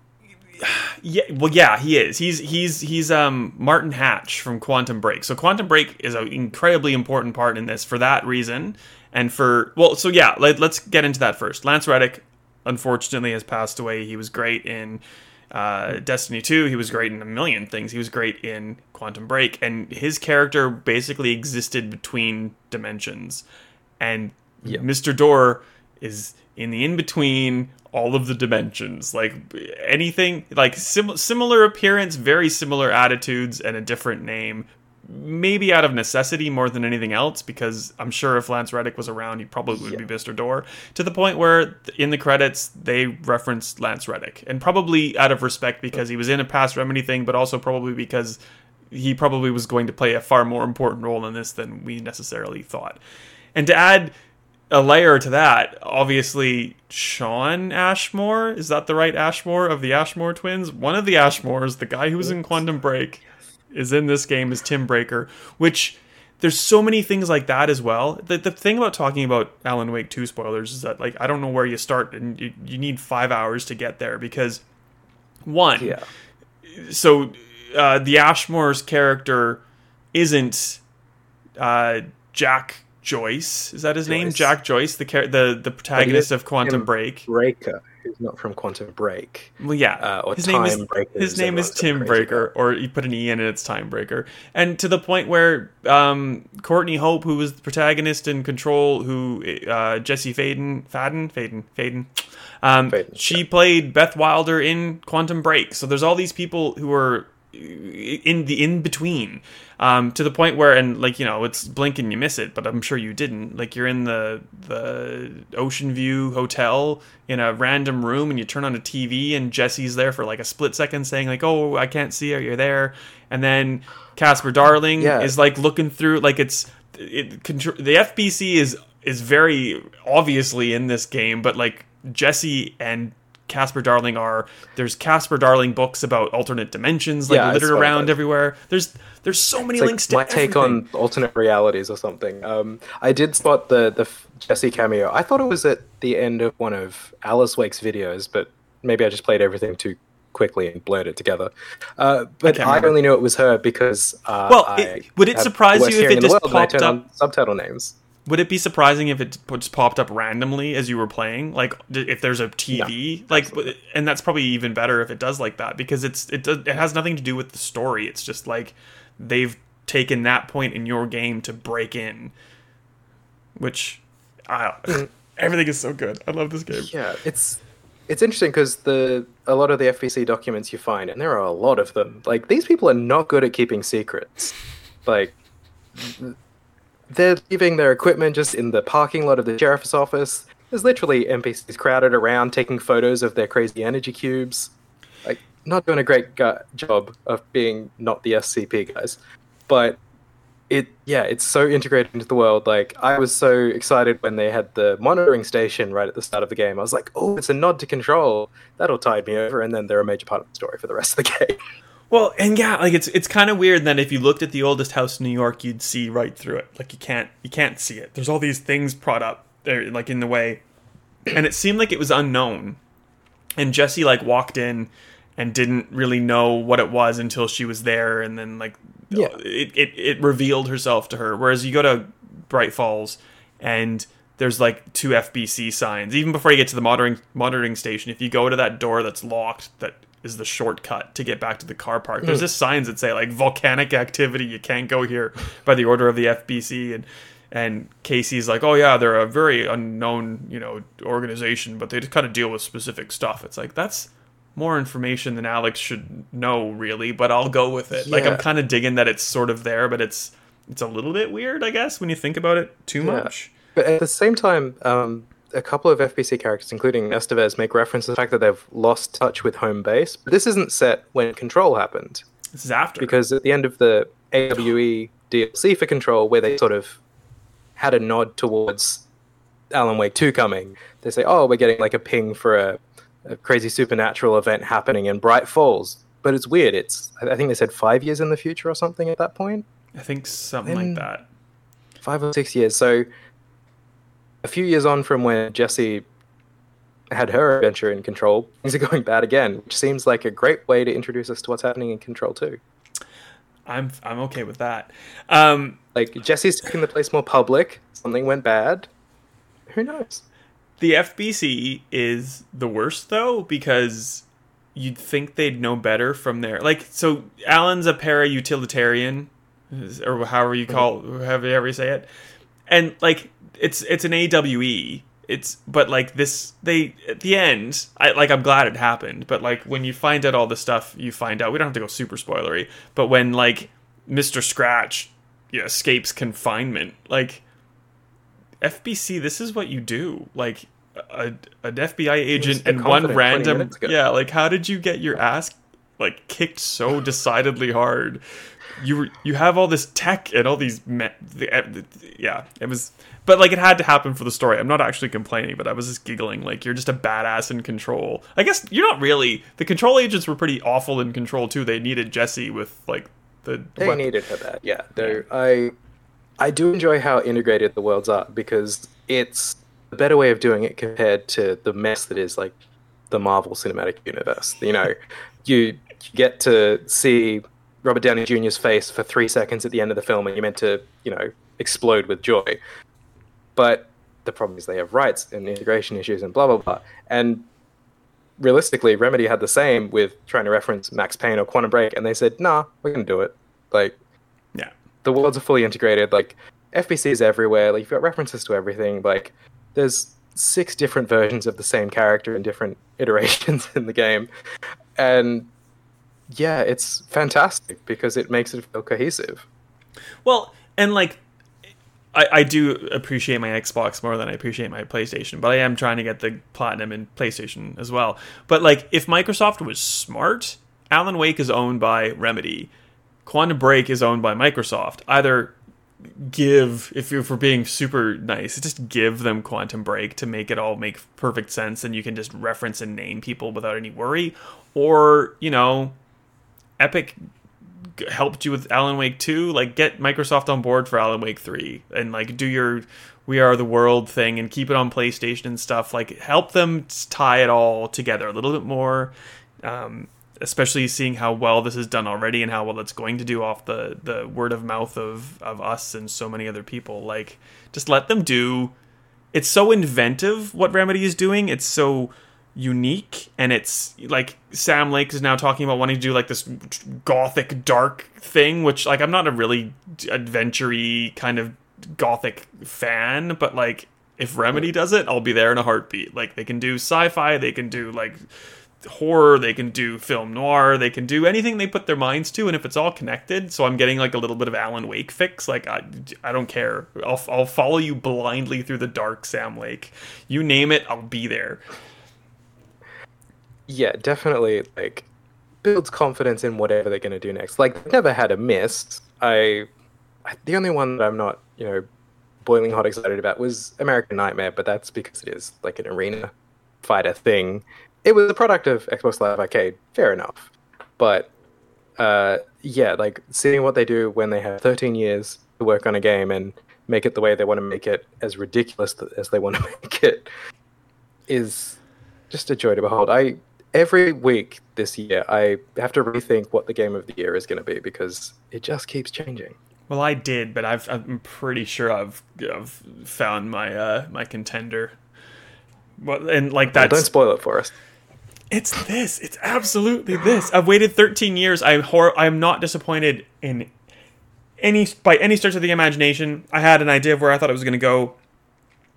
yeah, well, yeah, he is. He's he's he's um Martin Hatch from Quantum Break. So Quantum Break is an incredibly important part in this for that reason, and for well, so yeah, let, us get into that first. Lance Reddick, unfortunately, has passed away. He was great in uh, Destiny 2. He was great in a million things. He was great in Quantum Break, and his character basically existed between dimensions. And Yep. Mr. Door is in the in between all of the dimensions. Like anything, like sim- similar appearance, very similar attitudes, and a different name. Maybe out of necessity more than anything else, because I'm sure if Lance Reddick was around, he probably would be Mr. Door. To the point where in the credits they referenced Lance Reddick, and probably out of respect because he was in a past Remedy thing, but also probably because he probably was going to play a far more important role in this than we necessarily thought. And to add a layer to that, obviously Shawn Ashmore, is that the right Ashmore of the Ashmore twins? One of the Ashmores, the guy who was in Quantum Break, is in this game is Tim Breaker, which there's so many things like that as well. The, the thing about talking about Alan Wake 2 spoilers is that like I don't know where you start and you, you need 5 hours to get there because one Yeah. so uh, the Ashmore's character isn't uh, Jack Joyce. Is that his name? Jack Joyce, the char- the the protagonist of Quantum Tim Break. Breaker, who's not from Quantum Break. Well, yeah. Uh, or his name is Time his name is Tim Breaker, or you put an e in it, it's Time Breaker, and to the point where um, Courtney Hope, who was the protagonist in Control, who uh, Jesse Faden, Faden, Faden, Faden, um, Faden, she played Beth Wilder in Quantum Break. So there's all these people who are in the in between um, to the point where and like you know it's blink and you miss it but i'm sure you didn't like you're in the the ocean view hotel in a random room and you turn on a tv and jesse's there for like a split second saying like oh i can't see you you're there and then casper darling Yeah. is like looking through like it's it the fbc is is very obviously in this game but like jesse and Casper Darling are there's Casper Darling books about alternate dimensions like Yeah, littered around everywhere. There's there's so many like links to my take on alternate realities or something. Um, I did spot the the Jesse cameo. I thought it was at the end of one of Alice Wake's videos, but maybe I just played everything too quickly and blurred it together. Uh, but can't I, only knew it was her because uh, Well, it- would it surprise you if it just I popped up- on subtitle names? Would it be surprising if it just popped up randomly as you were playing? Like if there's a TV, like, absolutely. and that's probably even better if it does like that because it's it does, it has nothing to do with the story. It's just like they've taken that point in your game to break in, which I mm. everything is so good. I love this game. Yeah, it's it's interesting because the a lot of the fbc documents you find, and there are a lot of them. Like these people are not good at keeping secrets. Like they're leaving their equipment just in the parking lot of the sheriff's office. There's literally NPCs crowded around taking photos of their crazy energy cubes. Like not doing a great gu- job of being not the SCP guys, but it yeah it's so integrated into the world like i was so excited when they had the monitoring station right at the start of the game i was like oh it's a nod to control that'll tide me over and then they're a major part of the story for the rest of the game Well, and yeah, like it's it's kind of weird that if you looked at the oldest house in New York, you'd see right through it. Like you can't you can't see it. There's all these things brought up there, like in the way, and it seemed like it was unknown. And Jesse like walked in and didn't really know what it was until she was there, and then like Yeah. it it, it revealed herself to her. Whereas you go to Bright Falls and there's like two FBC signs even before you get to the monitoring monitoring station. If you go to that door that's locked, that is the shortcut to get back to the car park. There's just signs that say like volcanic activity. You can't go here by the order of the FBC and. And Casey's like, oh yeah, they're a very unknown, you know, organization, but they just kind of deal with specific stuff. It's like that's more information than Alex should know, really. But I'll go with it. Like I'm kind of digging that it's sort of there, but it's it's a little bit weird, I guess, when you think about it too Yeah. much. but at the same time um, a couple of fbc characters including estevez make reference to the fact that they've lost touch with home base but this isn't set when control happened This is after. because at the end of the AWE DLC for Control, where they sort of had a nod towards Alan Wake 2 coming. They say, oh, we're getting like a ping for a, a crazy supernatural event happening in Bright Falls. But it's weird. It's I think they said five years in the future or something at that point. I think something Then- like that. Five or six years. So a few years on from when Jesse had her adventure in Control, things are going bad again, which seems like a great way to introduce us to what's happening in Control 2. I'm I'm okay with that. Um, Like Jesse's taking the place more public. Something went bad. Who knows? the FBC is the worst though because you'd think they'd know better from there. Like so, Alan's a para utilitarian, or however you call, however you say it, and like it's it's an AWE. It's but like this they at the end I like I'm glad it happened but like when you find out all the stuff you find out we don't have to go super spoilery but when like Mr. Scratch yeah, escapes confinement like FBC, this is what you do. Like a, an FBI agent and one random yeah. Like how did you get your ass like kicked so decidedly hard? You were, you have all this tech and all these me- the, yeah. It was but like it had to happen for the story. I'm not actually complaining, but I was just giggling. Like you're just a badass in control. I guess you're not really. The control agents were pretty awful in control too. They needed Jesse with like the They weapon- needed her that, yeah. Though I, I do enjoy how integrated the worlds are because it's a better way of doing it compared to the mess that is like the Marvel Cinematic Universe. You know, you, you get to see Robert Downey Jr.'s face for three seconds at the end of the film, and you're meant to, you know, explode with joy. But the problem is they have rights and integration issues and blah blah blah. And realistically, Remedy had the same with trying to reference Max Payne or Quantum Break, and they said, "Nah, we're gonna do it." Like yeah. the worlds are fully integrated. Like FBC is everywhere. Like you've got references to everything. Like there's six different versions of the same character in different iterations in the game, and yeah, it's fantastic because it makes it feel cohesive. Well, and like, I, I do appreciate my Xbox more than I appreciate my PlayStation, but I am trying to get the platinum in PlayStation as well. But like, if Microsoft was smart, Alan Wake is owned by Remedy, Quantum Break is owned by Microsoft. Either give if you're for being super nice just give them quantum break to make it all make perfect sense and you can just reference and name people without any worry or you know epic helped you with Alan Wake 2, like get Microsoft on board for Alan Wake 3 and like do your We Are the World thing and keep it on PlayStation and stuff. Like help them tie it all together a little bit more. Um, especially seeing how well this is done already and how well it's going to do off the, the word of mouth of, of us and so many other people. Like just let them do it's so inventive what Remedy is doing. It's so unique, and it's like Sam Lake is now talking about wanting to do like this gothic dark thing, which like I'm not a really adventure kind of gothic fan, but like if Remedy does it, I'll be there in a heartbeat. Like they can do sci-fi, they can do like horror, they can do film noir, they can do anything they put their minds to, and if it's all connected, so I'm getting like a little bit of Alan Wake fix. Like I, I don't care. I'll I'll follow you blindly through the dark, Sam Lake. You name it, I'll be there. Yeah, definitely. Like builds confidence in whatever they're going to do next. Like they've never had a miss. I, the only one that I'm not, you know, boiling hot excited about was American Nightmare, but that's because it is like an arena fighter thing. It was a product of Xbox Live Arcade, fair enough. But uh, yeah, like seeing what they do when they have 13 years to work on a game and make it the way they want to make it, as ridiculous as they want to make it, is just a joy to behold. I every week this year I have to rethink what the game of the year is going to be because it just keeps changing. Well, I did, but I've, I'm pretty sure I've, I've found my uh, my contender. Well, and like Well, don't spoil it for us. It's this. It's absolutely this. I've waited 13 years. I'm hor- I'm not disappointed in any by any stretch of the imagination. I had an idea of where I thought it was going to go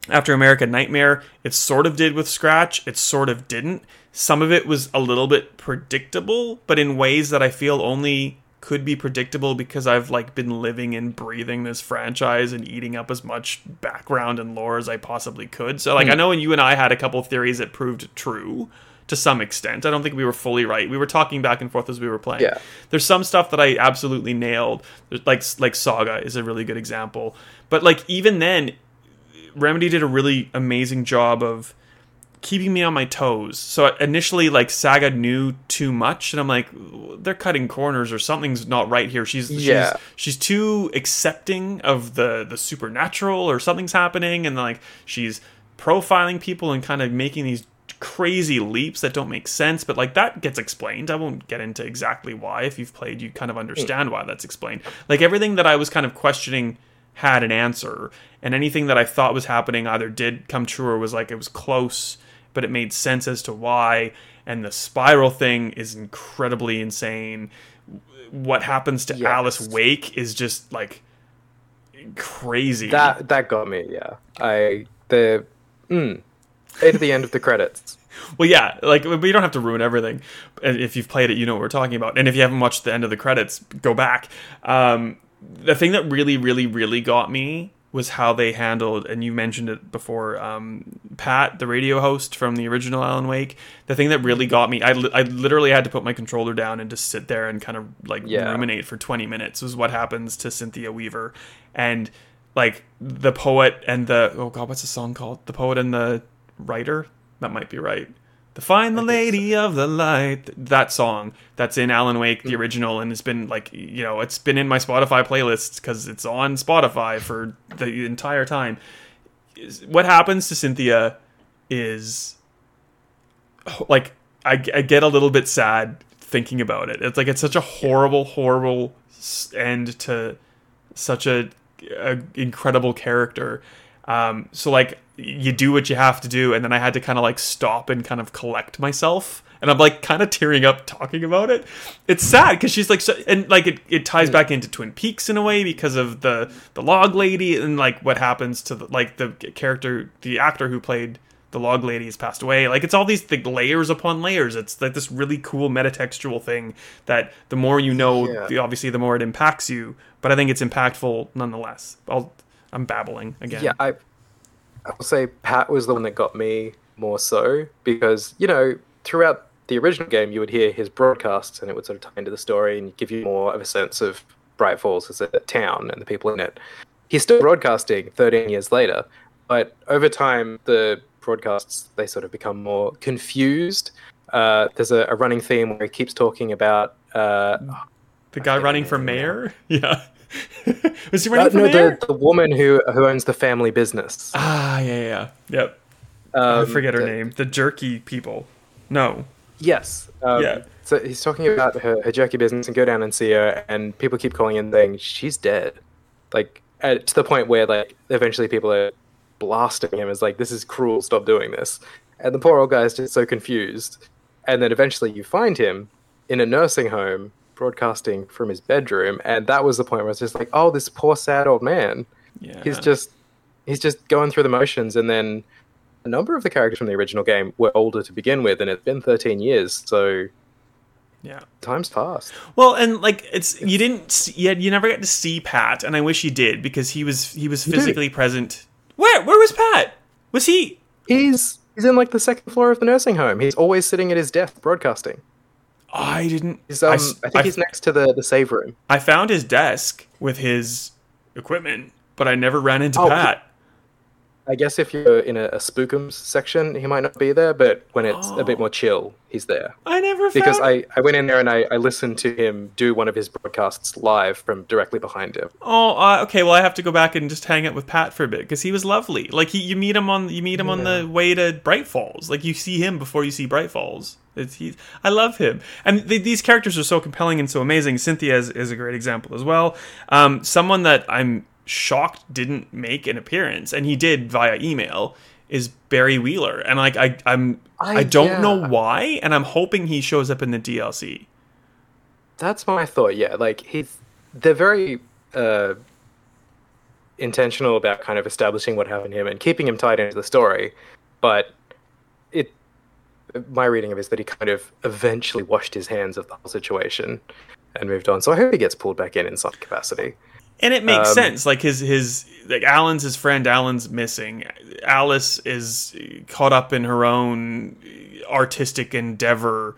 after American Nightmare. It sort of did with Scratch. It sort of didn't. Some of it was a little bit predictable, but in ways that I feel only could be predictable because I've like been living and breathing this franchise and eating up as much background and lore as I possibly could. So like hmm. I know when you and I had a couple theories that proved true to some extent. I don't think we were fully right. We were talking back and forth as we were playing. Yeah. There's some stuff that I absolutely nailed. Like like Saga is a really good example. But like even then, Remedy did a really amazing job of keeping me on my toes. So initially, like Saga knew too much, and I'm like, they're cutting corners or something's not right here. She's Yeah. she's she's too accepting of the the supernatural or something's happening, and like she's profiling people and kind of making these crazy leaps that don't make sense but like that gets explained i won't get into exactly why if you've played you kind of understand why that's explained like everything that i was kind of questioning had an answer and anything that i thought was happening either did come true or was like it was close but it made sense as to why and the spiral thing is incredibly insane what happens to Yes. alice wake is just like crazy That that got me. Yeah, I the mm, at the end of the credits. Well, yeah, like we don't have to ruin everything. If you've played it, you know what we're talking about. And if you haven't watched the end of the credits, go back. Um, the thing that really, really, really got me was how they handled, and you mentioned it before, um, Pat, the radio host from the original Alan Wake. The thing that really got me, I, li- I literally had to put my controller down and just sit there and kind of like Yeah. ruminate for 20 minutes. Was what happens to Cynthia Weaver, and like the poet and the oh god, what's the song called? The poet and the writer. That might be right. The Find the Lady of the Light. That song that's in Alan Wake, the original, and it's been like, you know, it's been in my Spotify playlists because it's on Spotify for the entire time. What happens to Cynthia is like, I, I get a little bit sad thinking about it. It's like, it's such a horrible, horrible end to such a, a incredible character. Um, so like you do what you have to do, and then I had to kind of like stop and kind of collect myself, and I'm like kind of tearing up talking about it. It's sad because she's like, so, and like it, it ties back into Twin Peaks in a way because of the the log lady and like what happens to the, like the character, the actor who played the log lady has passed away. Like it's all these like, layers upon layers. It's like this really cool metatextual thing that the more you know, Yeah. the, obviously the more it impacts you. But I think it's impactful nonetheless. I'll, I'm babbling again. Yeah, I I will say Pat was the one that got me more so because you know throughout the original game you would hear his broadcasts and it would sort of tie into the story and give you more of a sense of Bright Falls as a town and the people in it. He's still broadcasting 13 years later, but over time the broadcasts they sort of become more confused. Uh, there's a, a running theme where he keeps talking about uh, the guy running for name now. mayor. Yeah. Was he uh, running for no, mayor? the, the woman who who owns the family business. Ah, yeah, yeah, yeah. Yep. I Um, forget her the- name. The jerky people. No. Yes. Um, Yeah. So he's talking about her, her jerky business and go down and see her, and people keep calling in saying she's dead. Like, at, to the point where, like, eventually people are blasting him as, like, this is cruel, stop doing this. And the poor old guy is just so confused. And then eventually you find him in a nursing home broadcasting from his bedroom. And that was the point where it's just like, oh, this poor, sad old man. Yeah. He's just. He's just going through the motions, and then a number of the characters from the original game were older to begin with, and it's been 13 years, so Yeah. time's passed. Well, and like it's you didn't see, you, you never got to see Pat, and I wish you did because he was he was physically present. Where where was Pat? Was he? He's he's in like the second floor of the nursing home. He's always sitting at his desk broadcasting. I didn't. Um, I, s- think I- he's next to the, the save room. I found his desk with his equipment, but I never ran into Oh, Pat. I guess if you're in a, a spookums section, he might not be there, but when it's a bit Oh. more chill, he's there. I never Because found. I, I went in there and I, I listened to him do one of his broadcasts live from directly behind him. Oh, uh, okay. Well, I have to go back and just hang out with Pat for a bit because he was lovely. Like he, you meet him on you meet him on the way to Bright Falls. Like you see him before you see Bright Falls. It's, he, I love him, and th- these characters are so compelling and so amazing. Cynthia is, is a great example as well. Um, someone that I'm shocked didn't make an appearance, and he did via email. Is Barry Wheeler, and like I, I'm, I, I- don't know why, and I'm hoping he shows up in the DLC. That's my thought. Yeah, like he's they're very uh, intentional about kind of establishing what happened to him and keeping him tied into the story, but it. My reading of it is that he kind of eventually washed his hands of the whole situation and moved on. So I hope he gets pulled back in in some capacity. And it makes Um, sense. Like his his like Alan's his friend. Alan's missing. Alice is caught up in her own artistic endeavor,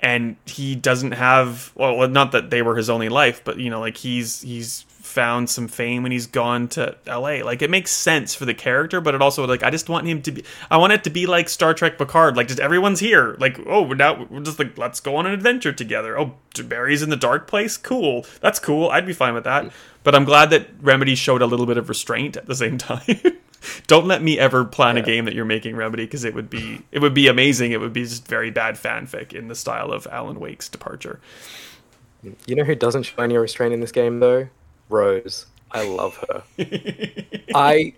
and he doesn't have. Well, not that they were his only life, but you know, like he's he's found some fame and he's gone to LA. Like it makes sense for the character, but it also like I just want him to be. I want it to be like Star Trek Picard. Like just everyone's here. Like oh, we're now we're just like let's go on an adventure together. Oh, Barry's in the dark place. Cool. That's cool. I'd be fine with that. But I'm glad that Remedy showed a little bit of restraint at the same time. Don't let me ever plan a game that you're making Remedy because it would be it would be amazing. It would be just very bad fanfic in the style of Alan Wake's departure. You know who doesn't show any restraint in this game though? Rose. I love her. I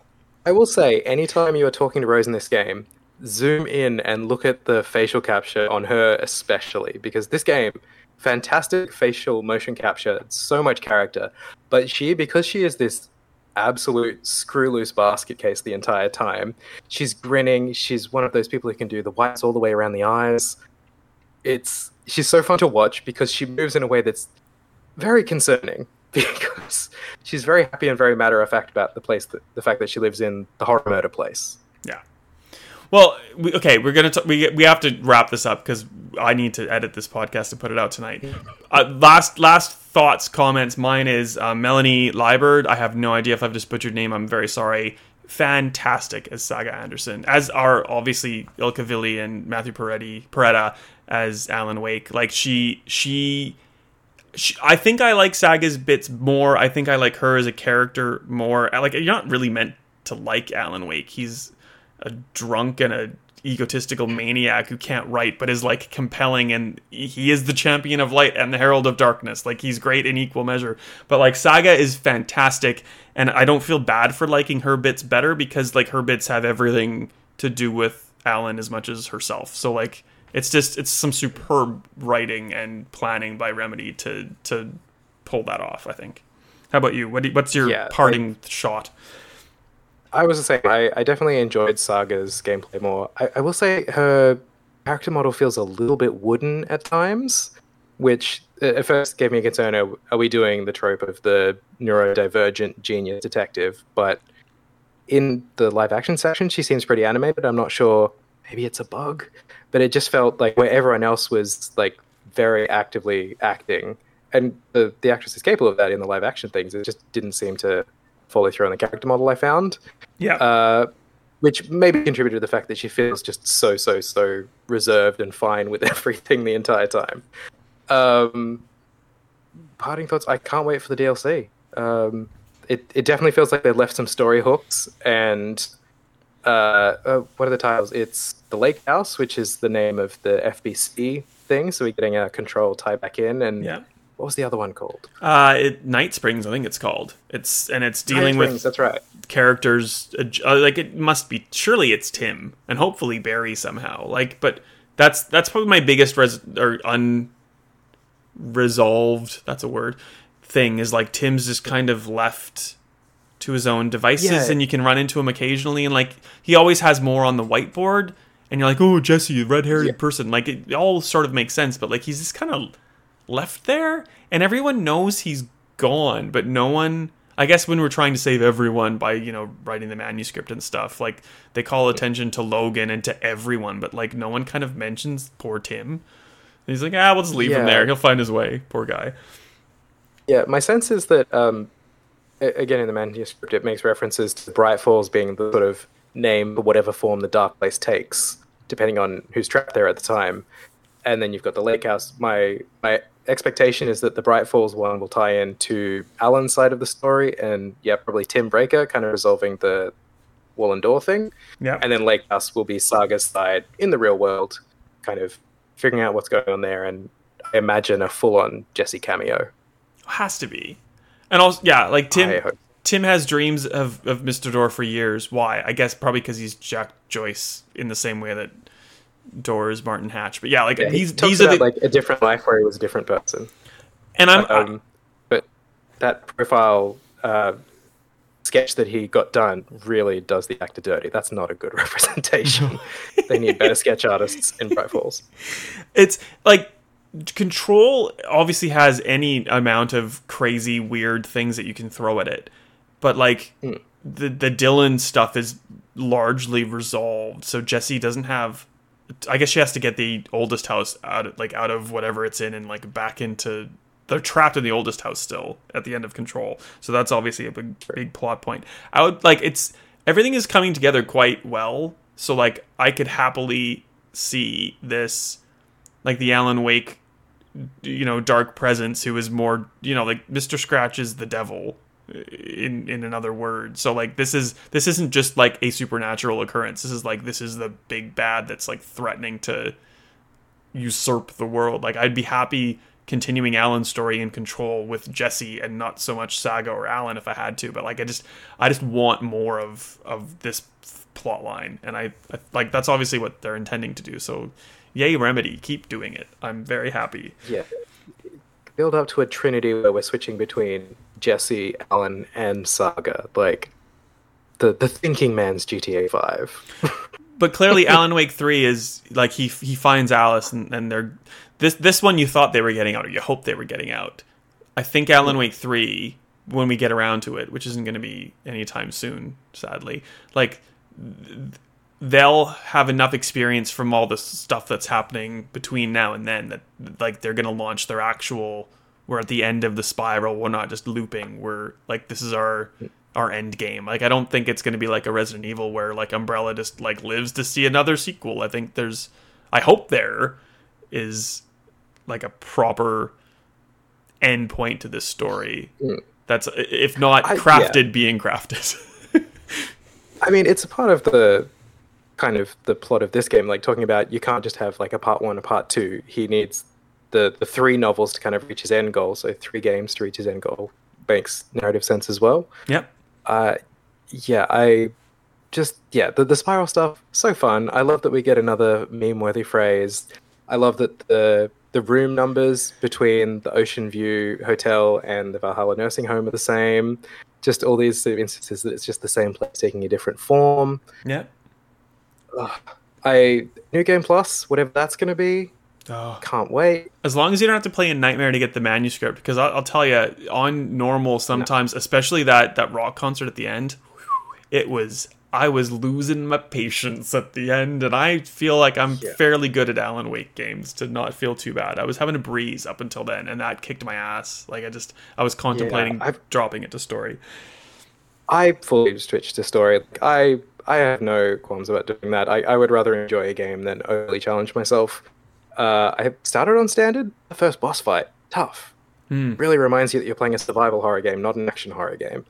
I will say, anytime you are talking to Rose in this game, zoom in and look at the facial capture on her especially, because this game, fantastic facial motion capture, so much character. But she, because she is this absolute screw loose basket case the entire time, she's grinning. She's one of those people who can do the whites all the way around the eyes. It's she's so fun to watch because she moves in a way that's very concerning because she's very happy and very matter of fact about the place that the fact that she lives in the horror murder place. Yeah. Well, we, okay, we're gonna t- we we have to wrap this up because I need to edit this podcast and put it out tonight. Uh, last last thoughts comments. Mine is uh, Melanie Liburd. I have no idea if I've just butchered name. I'm very sorry. Fantastic as Saga Anderson, as are obviously Ilka Villi and Matthew Peretti Porretta as Alan Wake. Like she she she, I think I like Saga's bits more. I think I like her as a character more. Uh, like you're not really meant to like Alan Wake. He's a drunk and a egotistical maniac who can't write but is like compelling and he is the champion of light and the herald of darkness like he's great in equal measure but like saga is fantastic and i don't feel bad for liking her bits better because like her bits have everything to do with alan as much as herself so like it's just it's some superb writing and planning by remedy to to pull that off i think how about you what do, what's your Yeah, parting shot I was same. I, I definitely enjoyed Saga's gameplay more. I, I will say her character model feels a little bit wooden at times, which uh, at first gave me a concern. Are, are we doing the trope of the neurodivergent genius detective? But in the live action section, she seems pretty animated. I'm not sure. Maybe it's a bug, but it just felt like where everyone else was like very actively acting, and the the actress is capable of that in the live action things. It just didn't seem to follow through on the character model I found yeah uh, which maybe contributed to the fact that she feels just so so so reserved and fine with everything the entire time. Um, parting thoughts: I can't wait for the DLC. Um, it it definitely feels like they left some story hooks and. Uh, uh, what are the titles? It's the Lake House, which is the name of the FBC thing. So we're getting a control tie back in, and yeah what was the other one called? Uh, it, Night Springs, I think it's called. It's and it's dealing Night with that's right. characters uh, like it must be. Surely it's Tim and hopefully Barry somehow. Like, but that's that's probably my biggest res or unresolved. That's a word. Thing is like Tim's just kind of left to his own devices, Yeah. and you can run into him occasionally, and like he always has more on the whiteboard. And you're like, oh, Jesse, the red haired Yeah. person. Like, it all sort of makes sense, but like, he's just kind of left there and everyone knows he's gone but no one i guess when we're trying to save everyone by you know writing the manuscript and stuff like they call attention to logan and to everyone but like no one kind of mentions poor tim and he's like ah we'll just leave him there he'll find his way poor guy Yeah, my sense is that um, again in the manuscript it makes references to Bright Falls being the sort of name for whatever form the Dark Place takes, depending on who's trapped there at the time. And then you've got the Lake House. My my expectation is that the Bright Falls one will tie in to Alan's side of the story, and yeah, probably Tim Breaker kind of resolving the wall and door thing, yeah and then Lake House will be Saga's side in the real world, kind of figuring out what's going on there, and I imagine a full on Jesse cameo. has to be and also yeah like tim tim has dreams of, of mr door for years why i guess probably because he's jack joyce in the same way that door is martin hatch but yeah like Yeah, he these talks these are the like a different life where he was a different person. and i'm Um, but that profile uh, sketch that he got done really does the actor dirty. That's not a good representation. they need better sketch artists in Bright Falls. it's like Control obviously has any amount of crazy, weird things that you can throw at it, but like Mm. the the Dylan stuff is largely resolved. So Jesse doesn't have. I guess she has to get the oldest house out, of, like out of whatever it's in, and like back into. They're trapped in the oldest house still at the end of Control. So that's obviously a big big plot point. I would like it's everything is coming together quite well. So like I could happily see this like the Alan Wake you know dark presence who is more you know like Mr. Scratch is the devil uh, in in another word. So like this is this isn't just like a supernatural occurrence. This is like this is the big bad that's like threatening to usurp the world. Like I'd be happy continuing Alan's story in control with Jesse and not so much Saga or Alan if I had to, but like I just I just want more of of this plot line and I, I like that's obviously what they're intending to do. So yay Remedy, keep doing it. I'm very happy. Yeah. Build up to a trinity where we're switching between Jesse, Alan, and Saga. Like the the thinking man's GTA Five. but clearly Alan Wake 3 is like he he finds Alice and, and they're this this one you thought they were getting out or you hoped they were getting out. I think Alan Wake 3 when we get around to it, which isn't going to be anytime soon, sadly. Like they'll have enough experience from all the stuff that's happening between now and then that like they're going to launch their actual we're at the end of the spiral, we're not just looping. We're like this is our our end game. Like I don't think it's going to be like a Resident Evil where like Umbrella just like lives to see another sequel. I think there's I hope there is like a proper end point to this story. Mm. That's if not I- crafted being crafted. I mean, it's a part of the kind of the plot of this game. Like talking about, you can't just have like a part one, a part two. He needs the the three novels to kind of reach his end goal. So three games to reach his end goal makes narrative sense as well. yep. Uh, yeah, I just yeah the the spiral stuff so fun. I love that we get another meme worthy phrase. I love that the the room numbers between the Ocean View Hotel and the Valhalla Nursing Home are the same. Just all these instances that it's just the same place taking a different form. I new game plus whatever that's going to be. Oh. Can't wait. As long as you don't have to play in Nightmare to get the manuscript, because I'll, I'll tell you, on normal sometimes, especially that that rock concert at the end, it was I was losing my patience at the end, and I feel like I'm Yeah. fairly good at Alan Wake games to not feel too bad. I was having a breeze up until then, and that kicked my ass. Like I just I was contemplating I've- dropping it to story. I fully switched to story. Like, I I have no qualms about doing that. I, I would rather enjoy a game than overly challenge myself. Uh, I started on standard. The first boss fight, tough. Hmm. Really reminds you that you're playing a survival horror game, not an action horror game.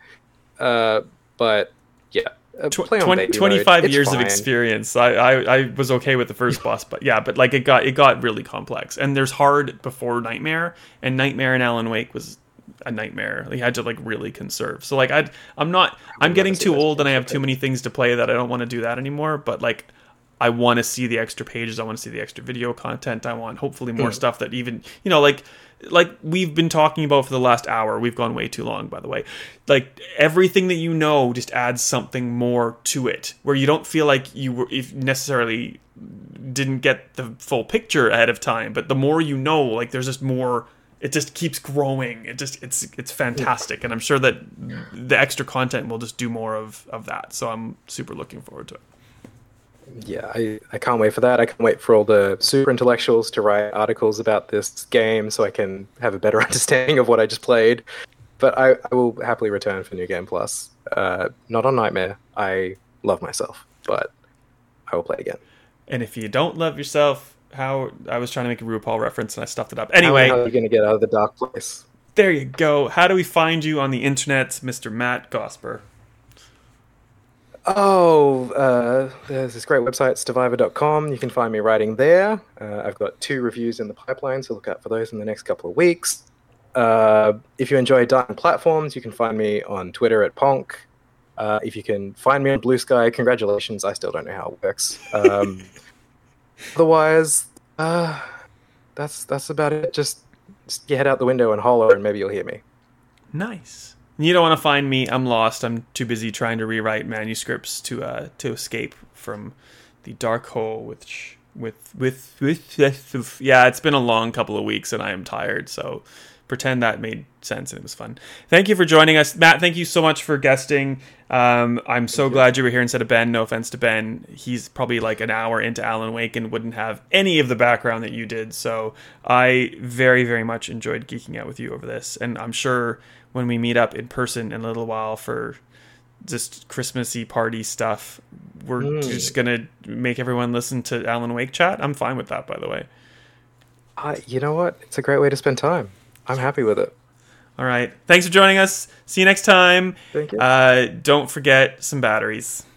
Uh, but yeah, uh, Tw- 20 25 mode. It's years of experience I, I i was okay with the first boss but yeah but like it got it got really complex and there's hard before nightmare and nightmare and alan wake was a nightmare you had to like really conserve so like i i'm not i'm getting too old and i have too many things to play that i don't want to do that anymore but like I want to see the extra pages. I want to see the extra video content. I want hopefully more Mm. stuff that even you know like like we've been talking about for the last hour. We've gone way too long, by the way. Like everything that you know just adds something more to it, where you don't feel like you were if necessarily didn't get the full picture ahead of time. But the more you know, like there's just more. It just keeps growing. It just it's it's fantastic, and I'm sure that the extra content will just do more of of that. So I'm super looking forward to it. yeah, I, I can't wait for that. I can't wait for all the super intellectuals to write articles about this game so I can have a better understanding of what I just played. But I, I will happily return for New Game Plus. Uh, not on Nightmare. I love myself, but I will play again. And if you don't love yourself, how I was trying to make a RuPaul reference and I stuffed it up. Anyway, how are you going to get out of the dark place? there you go. How do we find you on the internet, Mr. Matt Gosper? Oh, uh, there's this great website, Stevivor.com. You can find me writing there. Uh, I've got two reviews in the pipeline, so look out for those in the next couple of weeks. Uh, if you enjoy Dying Platforms, you can find me on Twitter at Ponk. Uh, if you can find me on Blue Sky, congratulations. I still don't know how it works. Um, otherwise, uh, that's that's about it. Just, just get head out the window and holler, and maybe you'll hear me. Nice. You don't want to find me. I'm lost. I'm too busy trying to rewrite manuscripts to uh to escape from the dark hole, which with with with yeah, it's been a long couple of weeks and I am tired, so pretend that made sense and it was fun. Thank you for joining us, Matt. Thank you so much for guesting. Um, I'm so glad you were here instead of Ben. No offense to Ben, he's probably like an hour into Alan Wake and wouldn't have any of the background that you did. So I very very much enjoyed geeking out with you over this, and I'm sure when we meet up in person in a little while for just Christmassy party stuff, we're mm. just gonna make everyone listen to Alan Wake chat. I'm fine with that, by the way. Uh, you know what? It's a great way to spend time. I'm happy with it. All right. Thanks for joining us. See you next time. Thank you. Uh, don't forget some batteries.